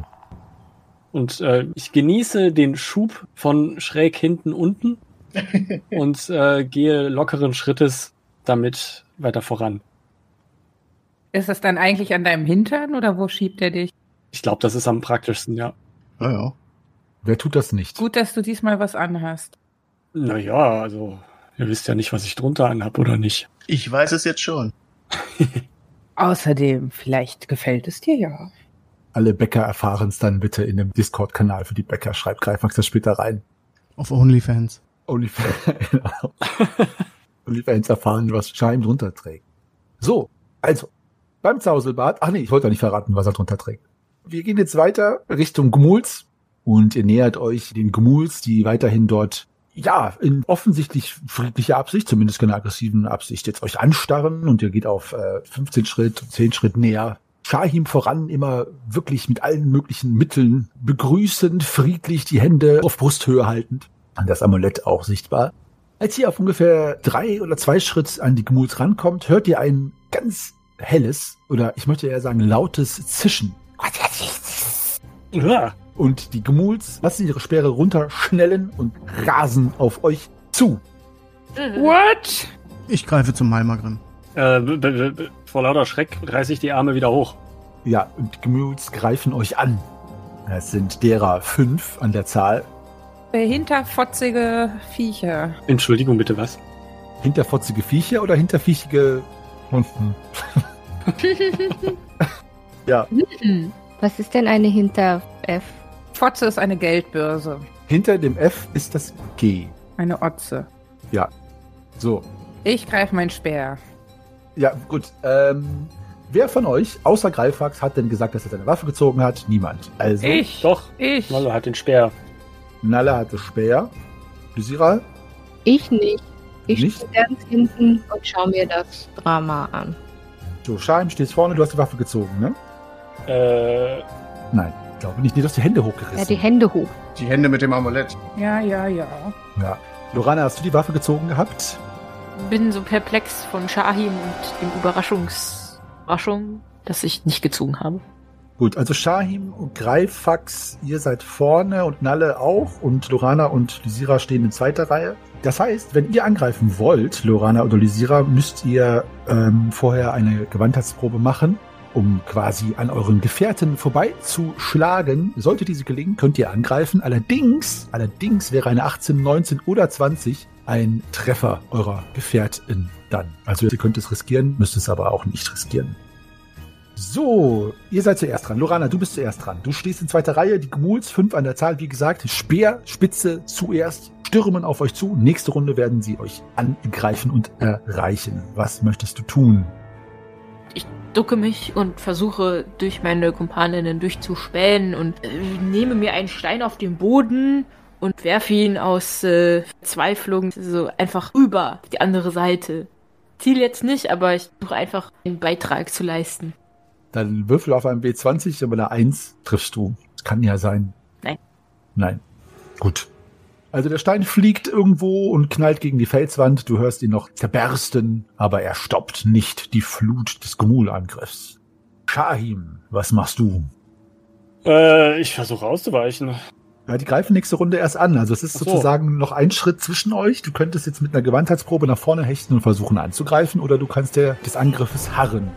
Und äh, ich genieße den Schub von schräg hinten unten und äh, gehe lockeren Schrittes damit weiter voran. Ist das dann eigentlich an deinem Hintern oder wo schiebt er dich? Ich glaube, das ist am praktischsten, ja. Naja. Wer tut das nicht? Gut, dass du diesmal was anhast. Naja, also, ihr wisst ja nicht, was ich drunter anhab oder nicht. Ich weiß es jetzt schon. Außerdem, vielleicht gefällt es dir ja. Alle Bäcker erfahren es dann bitte in dem Discord-Kanal für die Bäcker. Schreibt Greifax das später rein. Auf OnlyFans. OnlyFans, genau. OnlyFans erfahren, was Scheim drunter trägt. So, also, beim Zauselbad, ach nee, ich wollte doch nicht verraten, was er drunter trägt. Wir gehen jetzt weiter Richtung Gmuls und ihr nähert euch den Gmuls, die weiterhin dort, ja, in offensichtlich friedlicher Absicht, zumindest keine aggressiven Absicht, jetzt euch anstarren und ihr geht auf äh, 15 Schritt, 10 Schritt näher. Shahim voran immer wirklich mit allen möglichen Mitteln begrüßend, friedlich die Hände auf Brusthöhe haltend. Das Amulett auch sichtbar. Als ihr auf ungefähr drei oder zwei Schritt an die Gmuls rankommt, hört ihr ein ganz helles oder ich möchte eher sagen lautes Zischen. Und die Gmuls lassen ihre Speere runterschnellen und rasen auf euch zu. What? Ich greife zum Malmagrim. Äh, vor lauter Schreck reiße ich die Arme wieder hoch. Ja, und die Gmuls greifen euch an. Es sind derer fünf an der Zahl. Hinterfotzige Viecher. Entschuldigung, bitte was? Hinterfotzige Viecher oder hinterviechige Hunden? ja, Was ist denn eine Hinter-F? Fotze ist eine Geldbörse. hinter dem F ist das G. Eine Otze. Ja. So. Ich greife mein Speer. Ja, gut. Ähm, wer von euch, außer Greifax, hat denn gesagt, dass er seine Waffe gezogen hat? Niemand. Also, Ich. Doch, Ich. Nollo hat den Speer. Nalle hatte Speer. Lysira? Ich nicht. Ich Nicht? stehe ganz hinten und schaue mir das Drama an. So, Scheim, stehst vorne, du hast die Waffe gezogen, ne? Äh, Nein, glaube nicht. Nee, du hast die Hände Ja, hochgerissen. die Hände hoch. Die Hände mit dem Amulett. Ja, ja, ja. ja. Lorana, hast du die Waffe gezogen gehabt? Bin so perplex von Shahim und dem Überraschungs Überraschung, dass ich nicht gezogen habe. Gut, also Shahim und Greifax, ihr seid vorne und Nalle auch und Lorana und Lysira stehen in zweiter Reihe. Das heißt, wenn ihr angreifen wollt, Lorana oder Lysira, müsst ihr ähm, vorher eine Gewandheitsprobe machen, um quasi an euren Gefährten vorbeizuschlagen. Sollte diese gelingen, könnt ihr angreifen. Allerdings, allerdings wäre eine 18, 19 oder 20 ein Treffer eurer Gefährtin dann. Also ihr könnt es riskieren, müsst es aber auch nicht riskieren. So, ihr seid zuerst dran. Lorana, du bist zuerst dran. Du stehst in zweiter Reihe, die Gmuls, fünf an der Zahl, wie gesagt. Speer, Spitze zuerst, stürmen auf euch zu. Nächste Runde werden sie euch angreifen und erreichen. Was möchtest du tun? Ich ducke mich und versuche durch meine Kumpaninnen durchzuspähen und äh, nehme mir einen Stein auf den Boden und werfe ihn aus äh, Verzweiflung so einfach rüber auf die andere Seite. Ziel jetzt nicht, aber ich versuche einfach einen Beitrag zu leisten. Dann würfel auf einem W20, aber eine 1 triffst du. Das kann ja sein. Nein. Nein. Gut. Also der Stein fliegt irgendwo und knallt gegen die Felswand. Du hörst ihn noch zerbersten, aber er stoppt nicht die Flut des Gmul-Angriffs. Shahim, was machst du? Äh, ich versuche auszuweichen. Ja, die greifen nächste Runde erst an. Also es ist so. sozusagen noch ein Schritt zwischen euch. Du könntest jetzt mit einer Gewandheitsprobe nach vorne hechten und versuchen anzugreifen oder du kannst der, des Angriffes harren.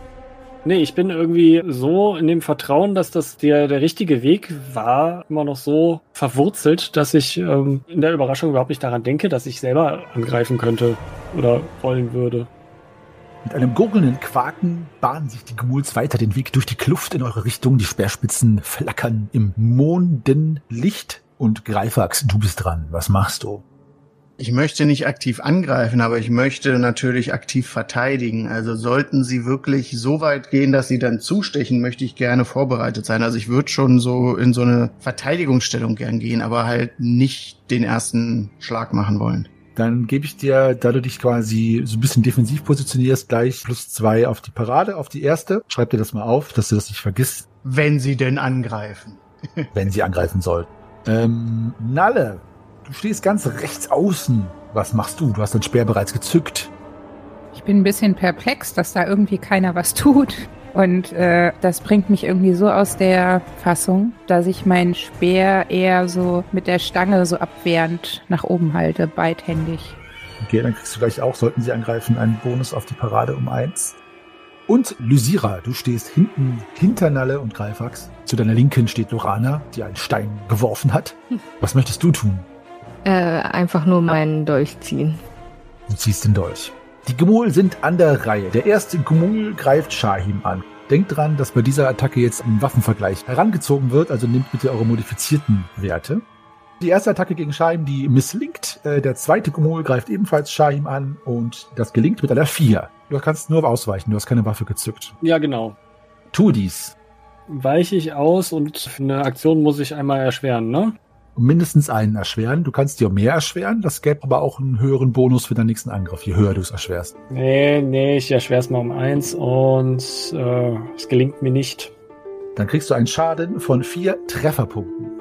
Nee, ich bin irgendwie so in dem Vertrauen, dass das der, der richtige Weg war, immer noch so verwurzelt, dass ich ähm, in der Überraschung überhaupt nicht daran denke, dass ich selber angreifen könnte oder wollen würde. Mit einem gurgelnden Quaken bahnen sich die Gmuls weiter den Weg durch die Kluft in eure Richtung. Die Speerspitzen flackern im Mondenlicht. Und Greifax, du bist dran. Was machst du? Ich möchte nicht aktiv angreifen, aber ich möchte natürlich aktiv verteidigen. Also sollten sie wirklich so weit gehen, dass sie dann zustechen, möchte ich gerne vorbereitet sein. Also ich würde schon so in so eine Verteidigungsstellung gern gehen, aber halt nicht den ersten Schlag machen wollen. Dann gebe ich dir, da du dich quasi so ein bisschen defensiv positionierst, gleich plus zwei auf die Parade, auf die erste. Schreib dir das mal auf, dass du das nicht vergisst, Wenn sie denn angreifen. wenn sie angreifen soll. Ähm, Nalle, du stehst ganz rechts außen. Was machst du? Du hast dein Speer bereits gezückt. Ich bin ein bisschen perplex, dass da irgendwie keiner was tut. Und äh, das bringt mich irgendwie so aus der Fassung, dass ich meinen Speer eher so mit der Stange so abwehrend nach oben halte, beidhändig. Okay, dann kriegst du gleich auch, sollten sie angreifen, einen Bonus auf die Parade um eins. Und Lysira, du stehst hinten hinter Nalle und Greifax. Zu deiner Linken steht Lorana, die einen Stein geworfen hat. Was möchtest du tun? Äh, einfach nur meinen Dolch ziehen. Du ziehst den Dolch. Die Gmul sind an der Reihe. Der erste Gmul greift Shahim an. Denkt dran, dass bei dieser Attacke jetzt ein Waffenvergleich herangezogen wird, also nehmt bitte eure modifizierten Werte. Die erste Attacke gegen Shahim, die misslingt. Äh, Der zweite Gmul greift ebenfalls Shahim an und das gelingt mit einer 4. Du kannst nur ausweichen, du hast keine Waffe gezückt. Ja, genau. Tu dies. Weiche ich aus und eine Aktion muss ich einmal erschweren, ne? Mindestens einen erschweren. Du kannst dir mehr erschweren, das gäbe aber auch einen höheren Bonus für deinen nächsten Angriff, je höher du es erschwerst. Nee, nee, ich erschwere es mal um eins und äh, es gelingt mir nicht. Dann kriegst du einen Schaden von vier Trefferpunkten.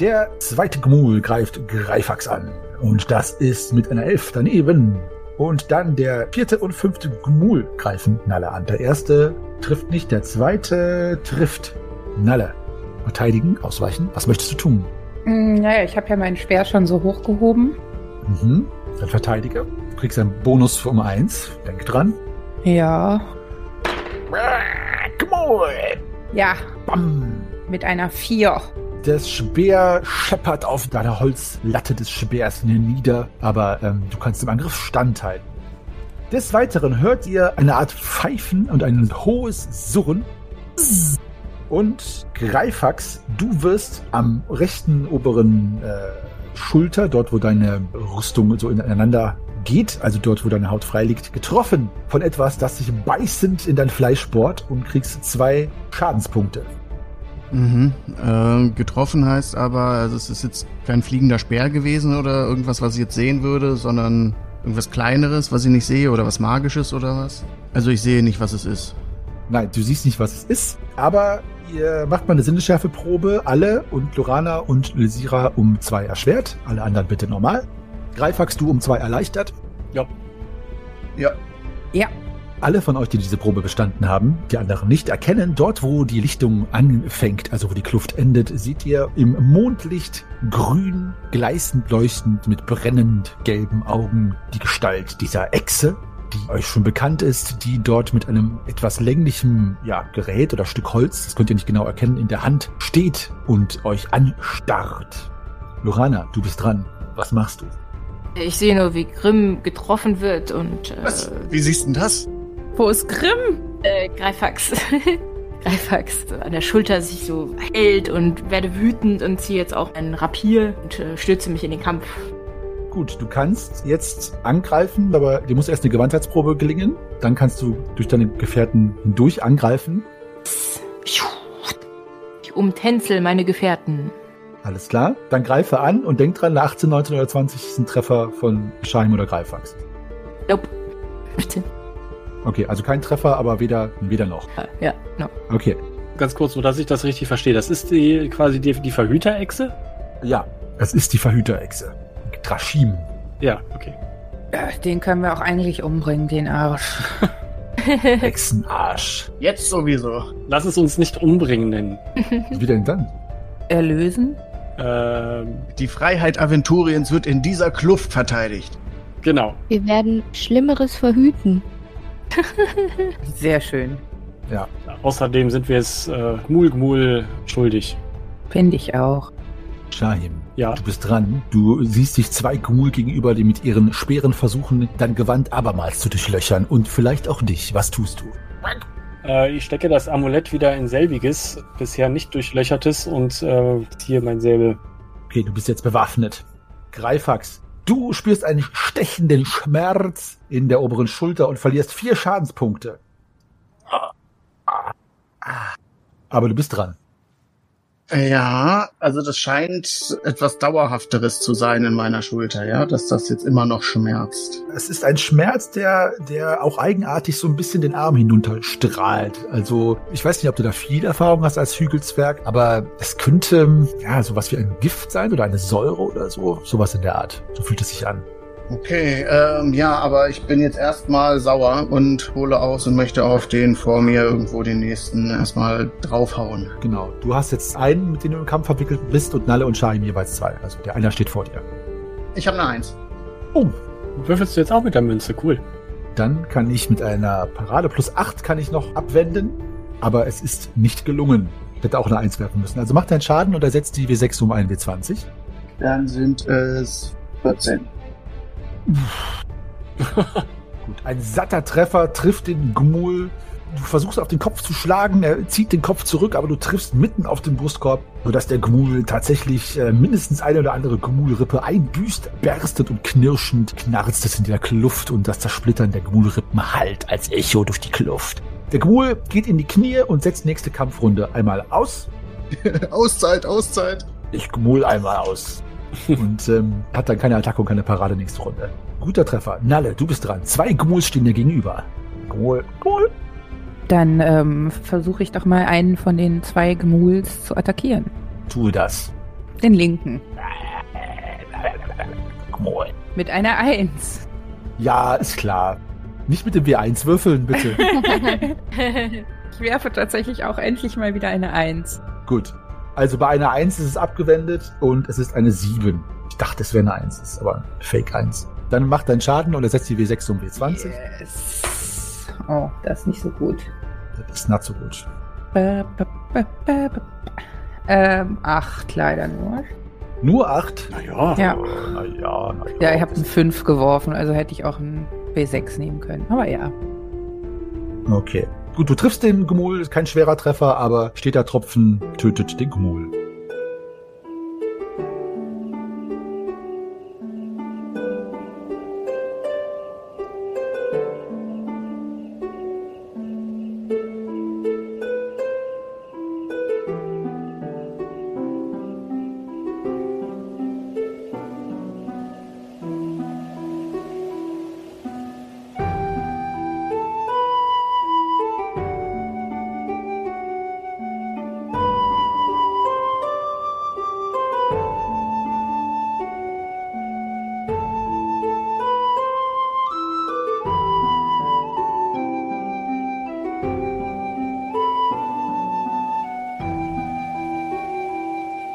Der zweite Gmul greift Greifax an. Und das ist mit einer Elf daneben. Und dann der vierte und fünfte Gmul greifen Nalle an. Der erste trifft nicht, der zweite trifft Nalle. Verteidigen, ausweichen. Was möchtest du tun? Hm, naja, ich habe ja meinen Speer schon so hochgehoben. Mhm. Dann verteidige. Du kriegst einen Bonus für um eins. Denk dran. Ja. Gmul! Ja, Bam! mit einer 4. Das Speer scheppert auf deiner Holzlatte des Speers nieder, aber ähm, du kannst dem Angriff standhalten. Des Weiteren hört ihr eine Art Pfeifen und ein hohes Surren. Und Greifax, du wirst am rechten oberen äh, Schulter, dort wo deine Rüstung so ineinander geht, also dort wo deine Haut frei liegt, getroffen von etwas, das sich beißend in dein Fleisch bohrt und kriegst zwei Schadenspunkte. Mhm. Äh, getroffen heißt aber, also es ist jetzt kein fliegender Speer gewesen oder irgendwas, was ich jetzt sehen würde, sondern irgendwas Kleineres, was ich nicht sehe oder was Magisches oder was? Also ich sehe nicht, was es ist. Nein, du siehst nicht, was es ist, aber ihr macht mal eine Sinnesschärfeprobe, alle und Lorana und Lysira um zwei erschwert, alle anderen bitte normal. Greifax, du um zwei erleichtert. Ja. Ja. Ja. Alle von euch, die diese Probe bestanden haben, die anderen nicht, erkennen, dort wo die Lichtung anfängt, also wo die Kluft endet, seht ihr im Mondlicht grün, gleißend leuchtend mit brennend gelben Augen die Gestalt dieser Echse, die euch schon bekannt ist, die dort mit einem etwas länglichen ja, Gerät oder Stück Holz, das könnt ihr nicht genau erkennen, in der Hand steht und euch anstarrt. Lorana, du bist dran. Was machst du? Ich sehe nur, wie Grimm getroffen wird und äh, Was? Wie siehst du denn das? Wo ist Grimm? äh, Greifax. Greifax an der Schulter sich so hält und werde wütend und ziehe jetzt auch ein Rapier und äh, stürze mich in den Kampf. Gut, du kannst jetzt angreifen, aber dir muss erst eine Gewandheitsprobe gelingen. Dann kannst du durch deine Gefährten hindurch angreifen. Ich umtänzel meine Gefährten. Alles klar. Dann greife an und denk dran, eine 18, 19 oder 20 ist ein Treffer von Scheim oder Greifax. Nope. 15. Okay, also kein Treffer, aber weder, weder noch. Ja, no. Okay. Ganz kurz, nur dass ich das richtig verstehe. Das ist die quasi die, die Verhüterechse? Ja, es ist die Verhüterechse. Trashim. Ja, okay. Den können wir auch eigentlich umbringen, den Arsch. Hexenarsch. Jetzt sowieso. Lass es uns nicht umbringen nennen. Wie denn dann? Erlösen? Ähm, Die Freiheit Aventuriens wird in dieser Kluft verteidigt. genau. Wir werden Schlimmeres verhüten. Sehr schön. Ja. Außerdem sind wir es äh, Gmul Gmul schuldig. Finde ich auch. Shahim, Ja. du bist dran. Du siehst dich zwei Gmul gegenüber, die mit ihren Speeren versuchen, dein Gewand abermals zu durchlöchern. Und vielleicht auch dich. Was tust du? Äh, ich stecke das Amulett wieder in selbiges, bisher nicht durchlöchertes und äh, ziehe mein Säbel. Okay, du bist jetzt bewaffnet. Greifax, du spürst einen stechenden Schmerz in der oberen Schulter und verlierst vier Schadenspunkte. Aber du bist dran. Ja, also das scheint etwas Dauerhafteres zu sein in meiner Schulter, ja, dass das jetzt immer noch schmerzt. Es ist ein Schmerz, der, der auch eigenartig so ein bisschen den Arm hinunterstrahlt. Also, ich weiß nicht, ob du da viel Erfahrung hast als Hügelzwerg, aber es könnte, ja, sowas wie ein Gift sein oder eine Säure oder so. Sowas in der Art. So fühlt es sich an. Okay, ähm, ja, aber ich bin jetzt erstmal sauer und hole aus und möchte auf den vor mir irgendwo den nächsten erstmal draufhauen. Genau. Du hast jetzt einen, mit dem du im Kampf verwickelt bist und Nalle und Shahim jeweils zwei. Also, der einer steht vor dir. Ich habe eine Eins. Oh, Würfelst du jetzt auch mit der Münze? Cool. Dann kann ich mit einer Parade plus 8 kann ich noch abwenden, aber es ist nicht gelungen. Ich hätte auch eine 1 werfen müssen. Also mach deinen Schaden und ersetzt die W6 um einen W20. Dann sind es 14. Gut, ein satter Treffer trifft den Gmul. Du versuchst auf den Kopf zu schlagen, er zieht den Kopf zurück, aber du triffst mitten auf den Brustkorb, sodass der Gmul tatsächlich äh, mindestens eine oder andere Gmulrippe einbüßt, berstet und knirschend knarzt es in der Kluft und das Zersplittern der Gmulrippen hallt als Echo durch die Kluft. Der Gmul geht in die Knie und setzt nächste Kampfrunde einmal aus. Auszeit, Auszeit. Ich Gmul einmal aus. und ähm, hat dann keine Attacke und keine Parade nächste Runde. Guter Treffer. Nalle, du bist dran. Zwei Gmuls stehen dir gegenüber. Gmul, Gmul. Dann ähm, versuche ich doch mal einen von den zwei Gmuls zu attackieren. Tue das. Den linken. Gmul. Mit einer Eins. Ja, ist klar. Nicht mit dem W1 würfeln, bitte. ich werfe tatsächlich auch endlich mal wieder eine Eins. Gut. Also bei einer 1 ist es abgewendet und es ist eine 7. Ich dachte, es wäre eine 1, ist aber Fake 1. Dann macht deinen Schaden und ersetzt die W6 um W20. Yes. Oh, das ist nicht so gut. Das ist not so gut. Ba. Ähm, acht leider nur. Nur 8? Naja. Ja. Naja, naja. Ja, ich habe eine 5 geworfen, also hätte ich auch ein B6 nehmen können. Aber ja. Okay. Gut, du triffst den Gmul, ist kein schwerer Treffer, aber steht der Tropfen tötet den Gmul.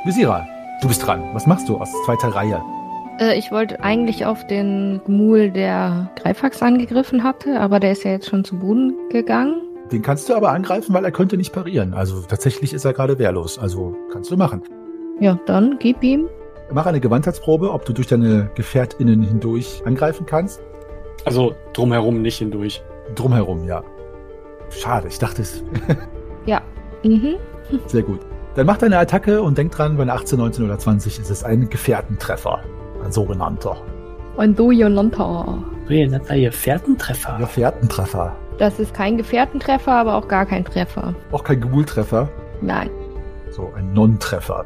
Visira, du bist dran. Was machst du aus zweiter Reihe? Äh, ich wollte eigentlich auf den Gmul, der Greifax angegriffen hatte, aber der ist ja jetzt schon zu Boden gegangen. Den kannst du aber angreifen, weil er könnte nicht parieren. Also tatsächlich ist er gerade wehrlos. Also kannst du machen. Ja, dann gib ihm. Mach eine Gewandheitsprobe, ob du durch deine GefährtInnen hindurch angreifen kannst. Also drumherum nicht hindurch. Drumherum, ja. Schade, ich dachte es. Ja. Mhm. Sehr gut. Dann mach deine Attacke und denk dran, bei einer 18, 19 oder 20 ist es ein Gefährtentreffer. Ein sogenannter. Und du, Jonanta. Gefährtentreffer. Gefährtentreffer. Das ist kein Gefährtentreffer, aber auch gar kein Treffer. Auch kein Gmul-Treffer. Nein. So, ein Non-Treffer.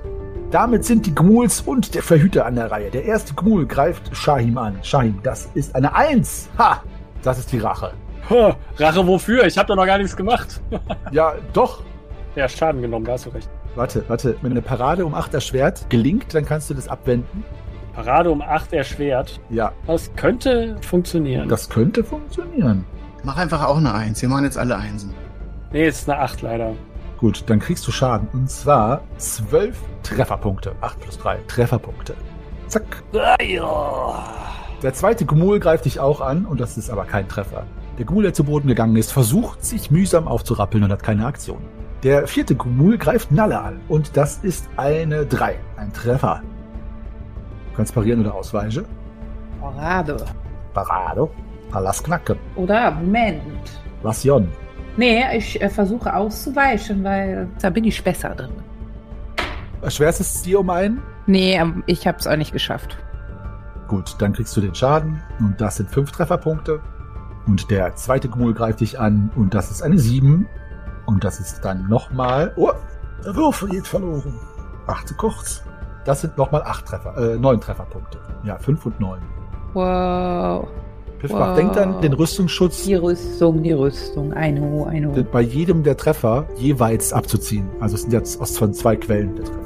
Damit sind die Gmuls und der Verhüter an der Reihe. Der erste Gmul greift Shahim an. Shahim, das ist eine Eins. Ha! Das ist die Rache. Rache wofür? Ich habe doch noch gar nichts gemacht. Ja, doch. ja, Schaden genommen, da hast du recht. Warte, warte. Wenn eine Parade um 8 erschwert gelingt, dann kannst du das abwenden. Parade um 8 erschwert. Ja, Das könnte funktionieren. das könnte funktionieren. Mach einfach auch eine Eins. Wir machen jetzt alle Einsen. nee, ist eine 8 leider. Gut, dann kriegst du Schaden. Und zwar 12 Trefferpunkte. 8 plus 3 Trefferpunkte. Zack. Der zweite Gmul greift dich auch an und das ist aber kein Treffer. Der Gmul, der zu Boden gegangen ist, versucht sich mühsam aufzurappeln und hat keine Aktion. Der vierte Gmul greift Nalle an und das ist eine 3. Ein Treffer. Du kannst parieren oder ausweichen. Parade. Parado. Palas knacken. Oder Moment. Lassion. Nee, ich äh, versuche auszuweichen, weil da bin ich besser drin. Erschwerst es dir um einen? Nee, ähm, ich hab's auch nicht geschafft. Gut, dann kriegst du den Schaden und das sind fünf Trefferpunkte. Und der zweite Gmul greift dich an und das ist eine 7. Und das ist dann nochmal. Oh, der Würfel geht verloren. Achte kurz. Das sind nochmal acht Treffer, äh, neun Trefferpunkte. Ja, fünf und neun. Wow. Piffbach, Wow. denkt an den Rüstungsschutz Die Rüstung, die Rüstung. Eine, eine. bei jedem der Treffer jeweils abzuziehen. Also es sind jetzt aus von zwei Quellen der Treffer.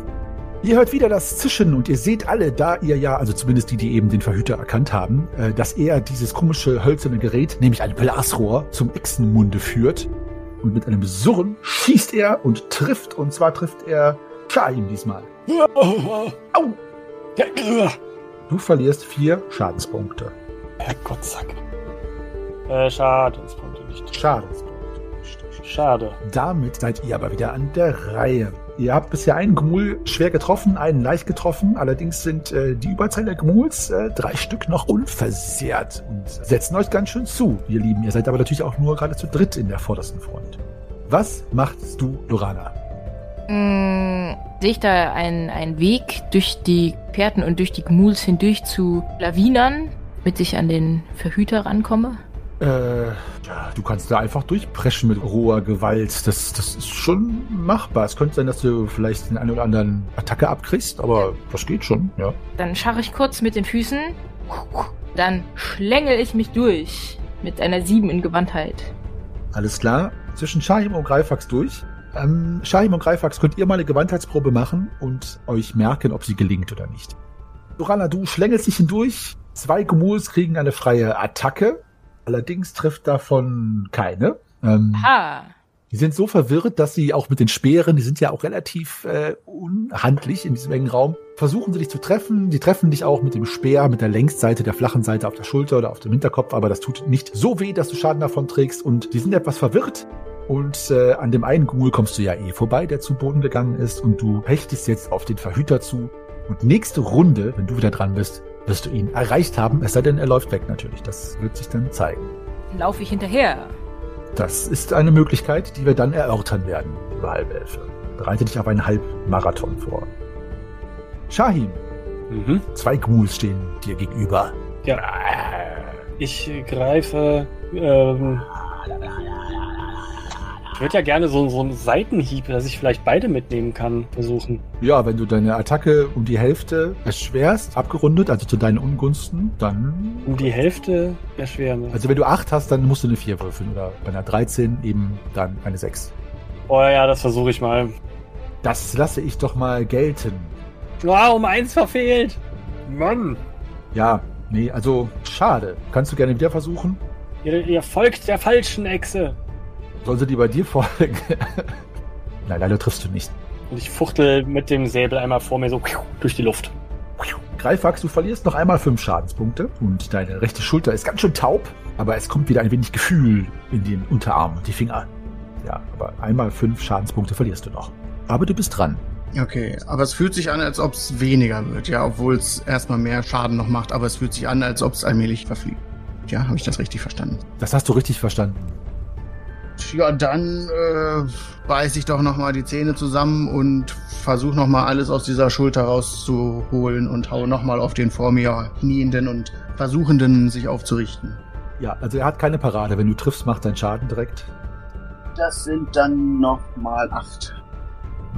Ihr hört wieder das Zischen und ihr seht alle, da ihr ja, also zumindest die, die eben den Verhüter erkannt haben, äh, dass er dieses komische hölzerne Gerät, nämlich ein Blasrohr, zum Echsenmunde führt. Und mit einem Surren schießt er und trifft, und zwar trifft er Shaim diesmal. Au! Du verlierst vier Schadenspunkte. Herrgottsack. Äh, schade. Das konnte nicht. Schadenspunkte. Schade. Damit seid ihr aber wieder an der Reihe. Ihr habt bisher einen Gmul schwer getroffen, einen leicht getroffen. Allerdings sind äh, die Überzahl der Gmuls äh, drei Stück noch unversehrt und setzen euch ganz schön zu, ihr Lieben. Ihr seid aber natürlich auch nur gerade zu dritt in der vordersten Front. Was machst du, Lorana? Mm, sehe ich da einen, einen Weg durch die Pferden und durch die Gmuls hindurch zu Lawinern, damit ich an den Verhüter rankomme? Äh, ja, du kannst da einfach durchpreschen mit roher Gewalt. Das, das ist schon machbar. Es könnte sein, dass du vielleicht den einen oder anderen Attacke abkriegst, aber das geht schon, ja. Dann scharre ich kurz mit den Füßen. Dann schlängel ich mich durch mit einer 7 in Gewandtheit. Alles klar. Zwischen Shahim und Greifax durch. Ähm, Shahim und Greifax könnt ihr mal eine Gewandheitsprobe machen und euch merken, ob sie gelingt oder nicht. Lorana, du schlängelst dich hindurch. Zwei Gumuls kriegen eine freie Attacke. Allerdings trifft davon keine. Ähm, Ha! die sind so verwirrt, dass sie auch mit den Speeren, die sind ja auch relativ äh, unhandlich in diesem engen Raum, versuchen sie dich zu treffen. Die treffen dich auch mit dem Speer, mit der Längsseite, der flachen Seite auf der Schulter oder auf dem Hinterkopf, aber das tut nicht so weh, dass du Schaden davon trägst. Und die sind etwas verwirrt. Und äh, an dem einen Ghoul kommst du ja eh vorbei, der zu Boden gegangen ist. Und du hechtest jetzt auf den Verhüter zu. Und nächste Runde, wenn du wieder dran bist, wirst du ihn erreicht haben. Es sei denn, er läuft weg natürlich. Das wird sich dann zeigen. Laufe ich hinterher. Das ist eine Möglichkeit, die wir dann erörtern werden, liebe Halbelfe. Bereite dich auf einen Halbmarathon vor. Shahim, Mhm. zwei Ghouls stehen dir gegenüber. Ja. Ich greife. Ähm, ich würde ja gerne so, so einen Seitenhieb, dass ich vielleicht beide mitnehmen kann, versuchen. Ja, wenn du deine Attacke um die Hälfte erschwerst, abgerundet, also zu deinen Ungunsten, dann... Um die Hälfte erschweren. Also wenn du 8 hast, dann musst du eine 4 würfeln. Oder bei einer 13 eben dann eine 6. oh ja, das versuche ich mal. Das lasse ich doch mal gelten. Wow, um eins verfehlt. Mann. Ja, nee, also schade. Kannst du gerne wieder versuchen? Ihr, ihr folgt der falschen Echse. Soll sie die bei dir folgen? Nein, leider triffst du nicht. Und ich fuchtel mit dem Säbel einmal vor mir so durch die Luft. Greifax, du verlierst noch einmal fünf Schadenspunkte und deine rechte Schulter ist ganz schön taub, aber es kommt wieder ein wenig Gefühl in den Unterarm und die Finger. Ja, aber einmal fünf Schadenspunkte verlierst du noch. Aber du bist dran. Okay, aber es fühlt sich an, als ob es weniger wird, ja, obwohl es erstmal mehr Schaden noch macht, aber es fühlt sich an, als ob es allmählich verfliegt. Ja, habe ich das richtig verstanden? Das hast du richtig verstanden. Ja, dann äh, beiß ich doch nochmal die Zähne zusammen und versuche nochmal alles aus dieser Schulter rauszuholen und hau nochmal auf den vor mir Knienden und Versuchenden sich aufzurichten. Ja, also er hat keine Parade. Wenn du triffst, macht dein Schaden direkt. Das sind dann nochmal acht.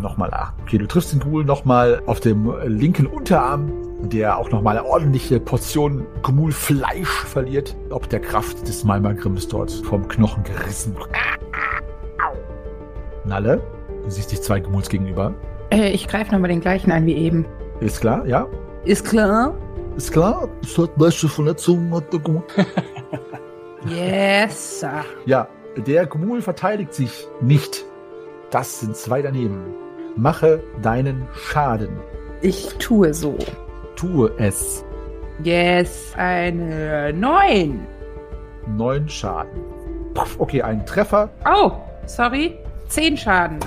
Nochmal acht. Okay, du triffst den Ghoul nochmal auf dem linken Unterarm, der auch nochmal eine ordentliche Portion Ghoul-Fleisch verliert. Ob der Kraft des Malmagrimms dort vom Knochen gerissen. Nalle, du siehst dich zwei Ghouls gegenüber. Äh, ich greife nochmal den gleichen an wie eben. Ist klar, ja? Ist klar? Ist klar? Es hat leichte Verletzungen, hat der Gumul. Yes, Sir. Ja, der Gumul verteidigt sich nicht. Das sind zwei daneben. Mache deinen Schaden. Ich tue so. Tue es. Yes, eine 9. Neun Schaden. Puff, okay, ein Treffer. Oh, sorry. 10 Schaden.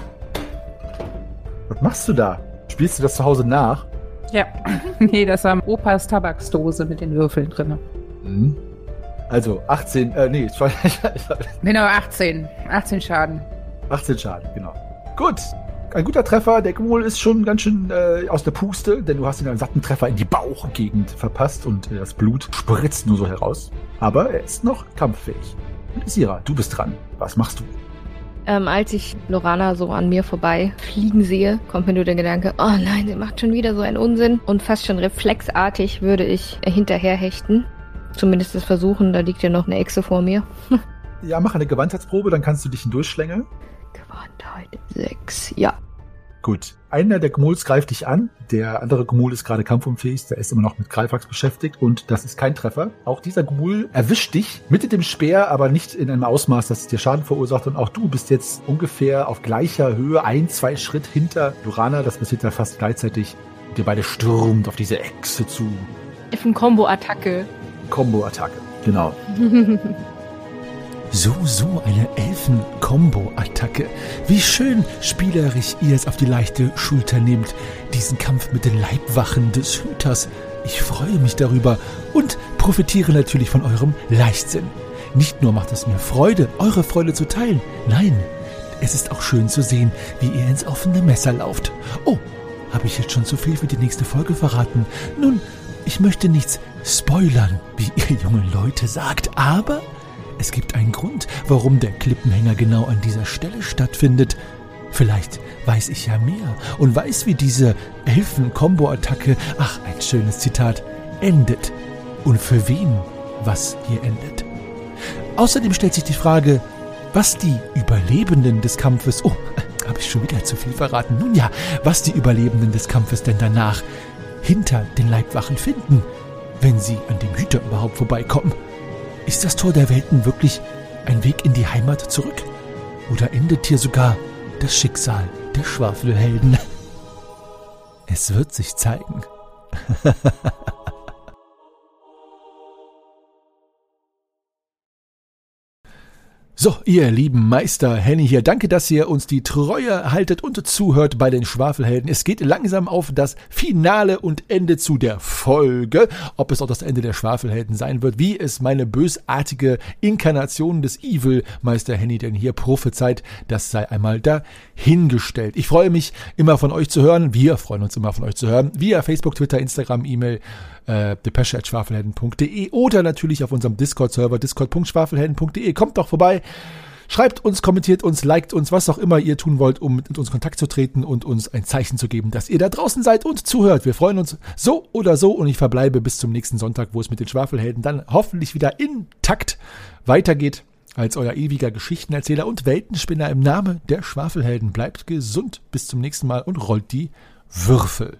Was machst du da? Spielst du das zu Hause nach? Ja. nee, das war Opas Tabaksdose mit den Würfeln drin. Mhm. Also 18, äh, nee, Genau, 18. 18 Schaden. 18 Schaden, genau. Gut, ein guter Treffer. Der Gmul ist schon ganz schön äh, aus der Puste, denn du hast ihn einen satten Treffer in die Bauchgegend verpasst und äh, das Blut spritzt nur so heraus. Aber er ist noch kampffähig. Sira, du bist dran. Was machst du? Ähm, als ich Lorana so an mir vorbei fliegen sehe, kommt mir nur der Gedanke, oh nein, sie macht schon wieder so einen Unsinn. Und fast schon reflexartig würde ich hinterherhechten. Zumindest das versuchen, da liegt ja noch eine Echse vor mir. Ja, mach eine Gewandheitsprobe, dann kannst du dich hindurchschlängeln. Gewandtheit 6, ja. Gut. Einer der Gmuls greift dich an. Der andere Gmul ist gerade kampfunfähig. Der ist immer noch mit Greifax beschäftigt. Und das ist kein Treffer. Auch dieser Gmul erwischt dich mit dem Speer, aber nicht in einem Ausmaß, dass es dir Schaden verursacht. Und auch du bist jetzt ungefähr auf gleicher Höhe, ein, zwei Schritt hinter Lorana. Das passiert ja fast gleichzeitig. Und ihr beide stürmt auf diese Echse zu. F-Kombo-Attacke. Combo-Attacke. Genau. So, so eine Elfen-Kombo-Attacke. Wie schön spielerisch ihr es auf die leichte Schulter nehmt, diesen Kampf mit den Leibwachen des Hüters. Ich freue mich darüber und profitiere natürlich von eurem Leichtsinn. Nicht nur macht es mir Freude, eure Freude zu teilen, nein, es ist auch schön zu sehen, wie ihr ins offene Messer lauft. Oh, habe ich jetzt schon zu viel für die nächste Folge verraten? Nun, ich möchte nichts spoilern, wie ihr jungen Leute sagt, aber es gibt einen Grund, warum der Klippenhänger genau an dieser Stelle stattfindet. Vielleicht weiß ich ja mehr und weiß, wie diese Elfen-Kombo-Attacke, ach, ein schönes Zitat, endet. Und für wen was hier endet. Außerdem stellt sich die Frage, was die Überlebenden des Kampfes, oh, habe ich schon wieder zu viel verraten, nun ja, was die Überlebenden des Kampfes denn danach hinter den Leibwachen finden, wenn sie an dem Hüter überhaupt vorbeikommen. Ist das Tor der Welten wirklich ein Weg in die Heimat zurück? Oder endet hier sogar das Schicksal der Schwafelhelden? Es wird sich zeigen. So, ihr lieben Meister Henny hier, danke, dass ihr uns die Treue haltet und zuhört bei den Schwafelhelden. Es geht langsam auf das Finale und Ende zu der Folge. Ob es auch das Ende der Schwafelhelden sein wird, wie es meine bösartige Inkarnation des Evil Meister Henny denn hier prophezeit, das sei einmal dahingestellt. Ich freue mich immer von euch zu hören. Wir freuen uns immer von euch zu hören. Via Facebook, Twitter, Instagram, E-Mail, äh, depesche.schwafelhelden.de oder natürlich auf unserem Discord-Server discord.schwafelhelden.de. Kommt doch vorbei. Schreibt uns, kommentiert uns, liked uns, was auch immer ihr tun wollt, um mit uns Kontakt zu treten und uns ein Zeichen zu geben, dass ihr da draußen seid und zuhört. Wir freuen uns so oder so und ich verbleibe bis zum nächsten Sonntag, wo es mit den Schwafelhelden dann hoffentlich wieder intakt weitergeht. Als euer ewiger Geschichtenerzähler und Weltenspinner im Namen der Schwafelhelden bleibt gesund. Bis zum nächsten Mal und rollt die Würfel.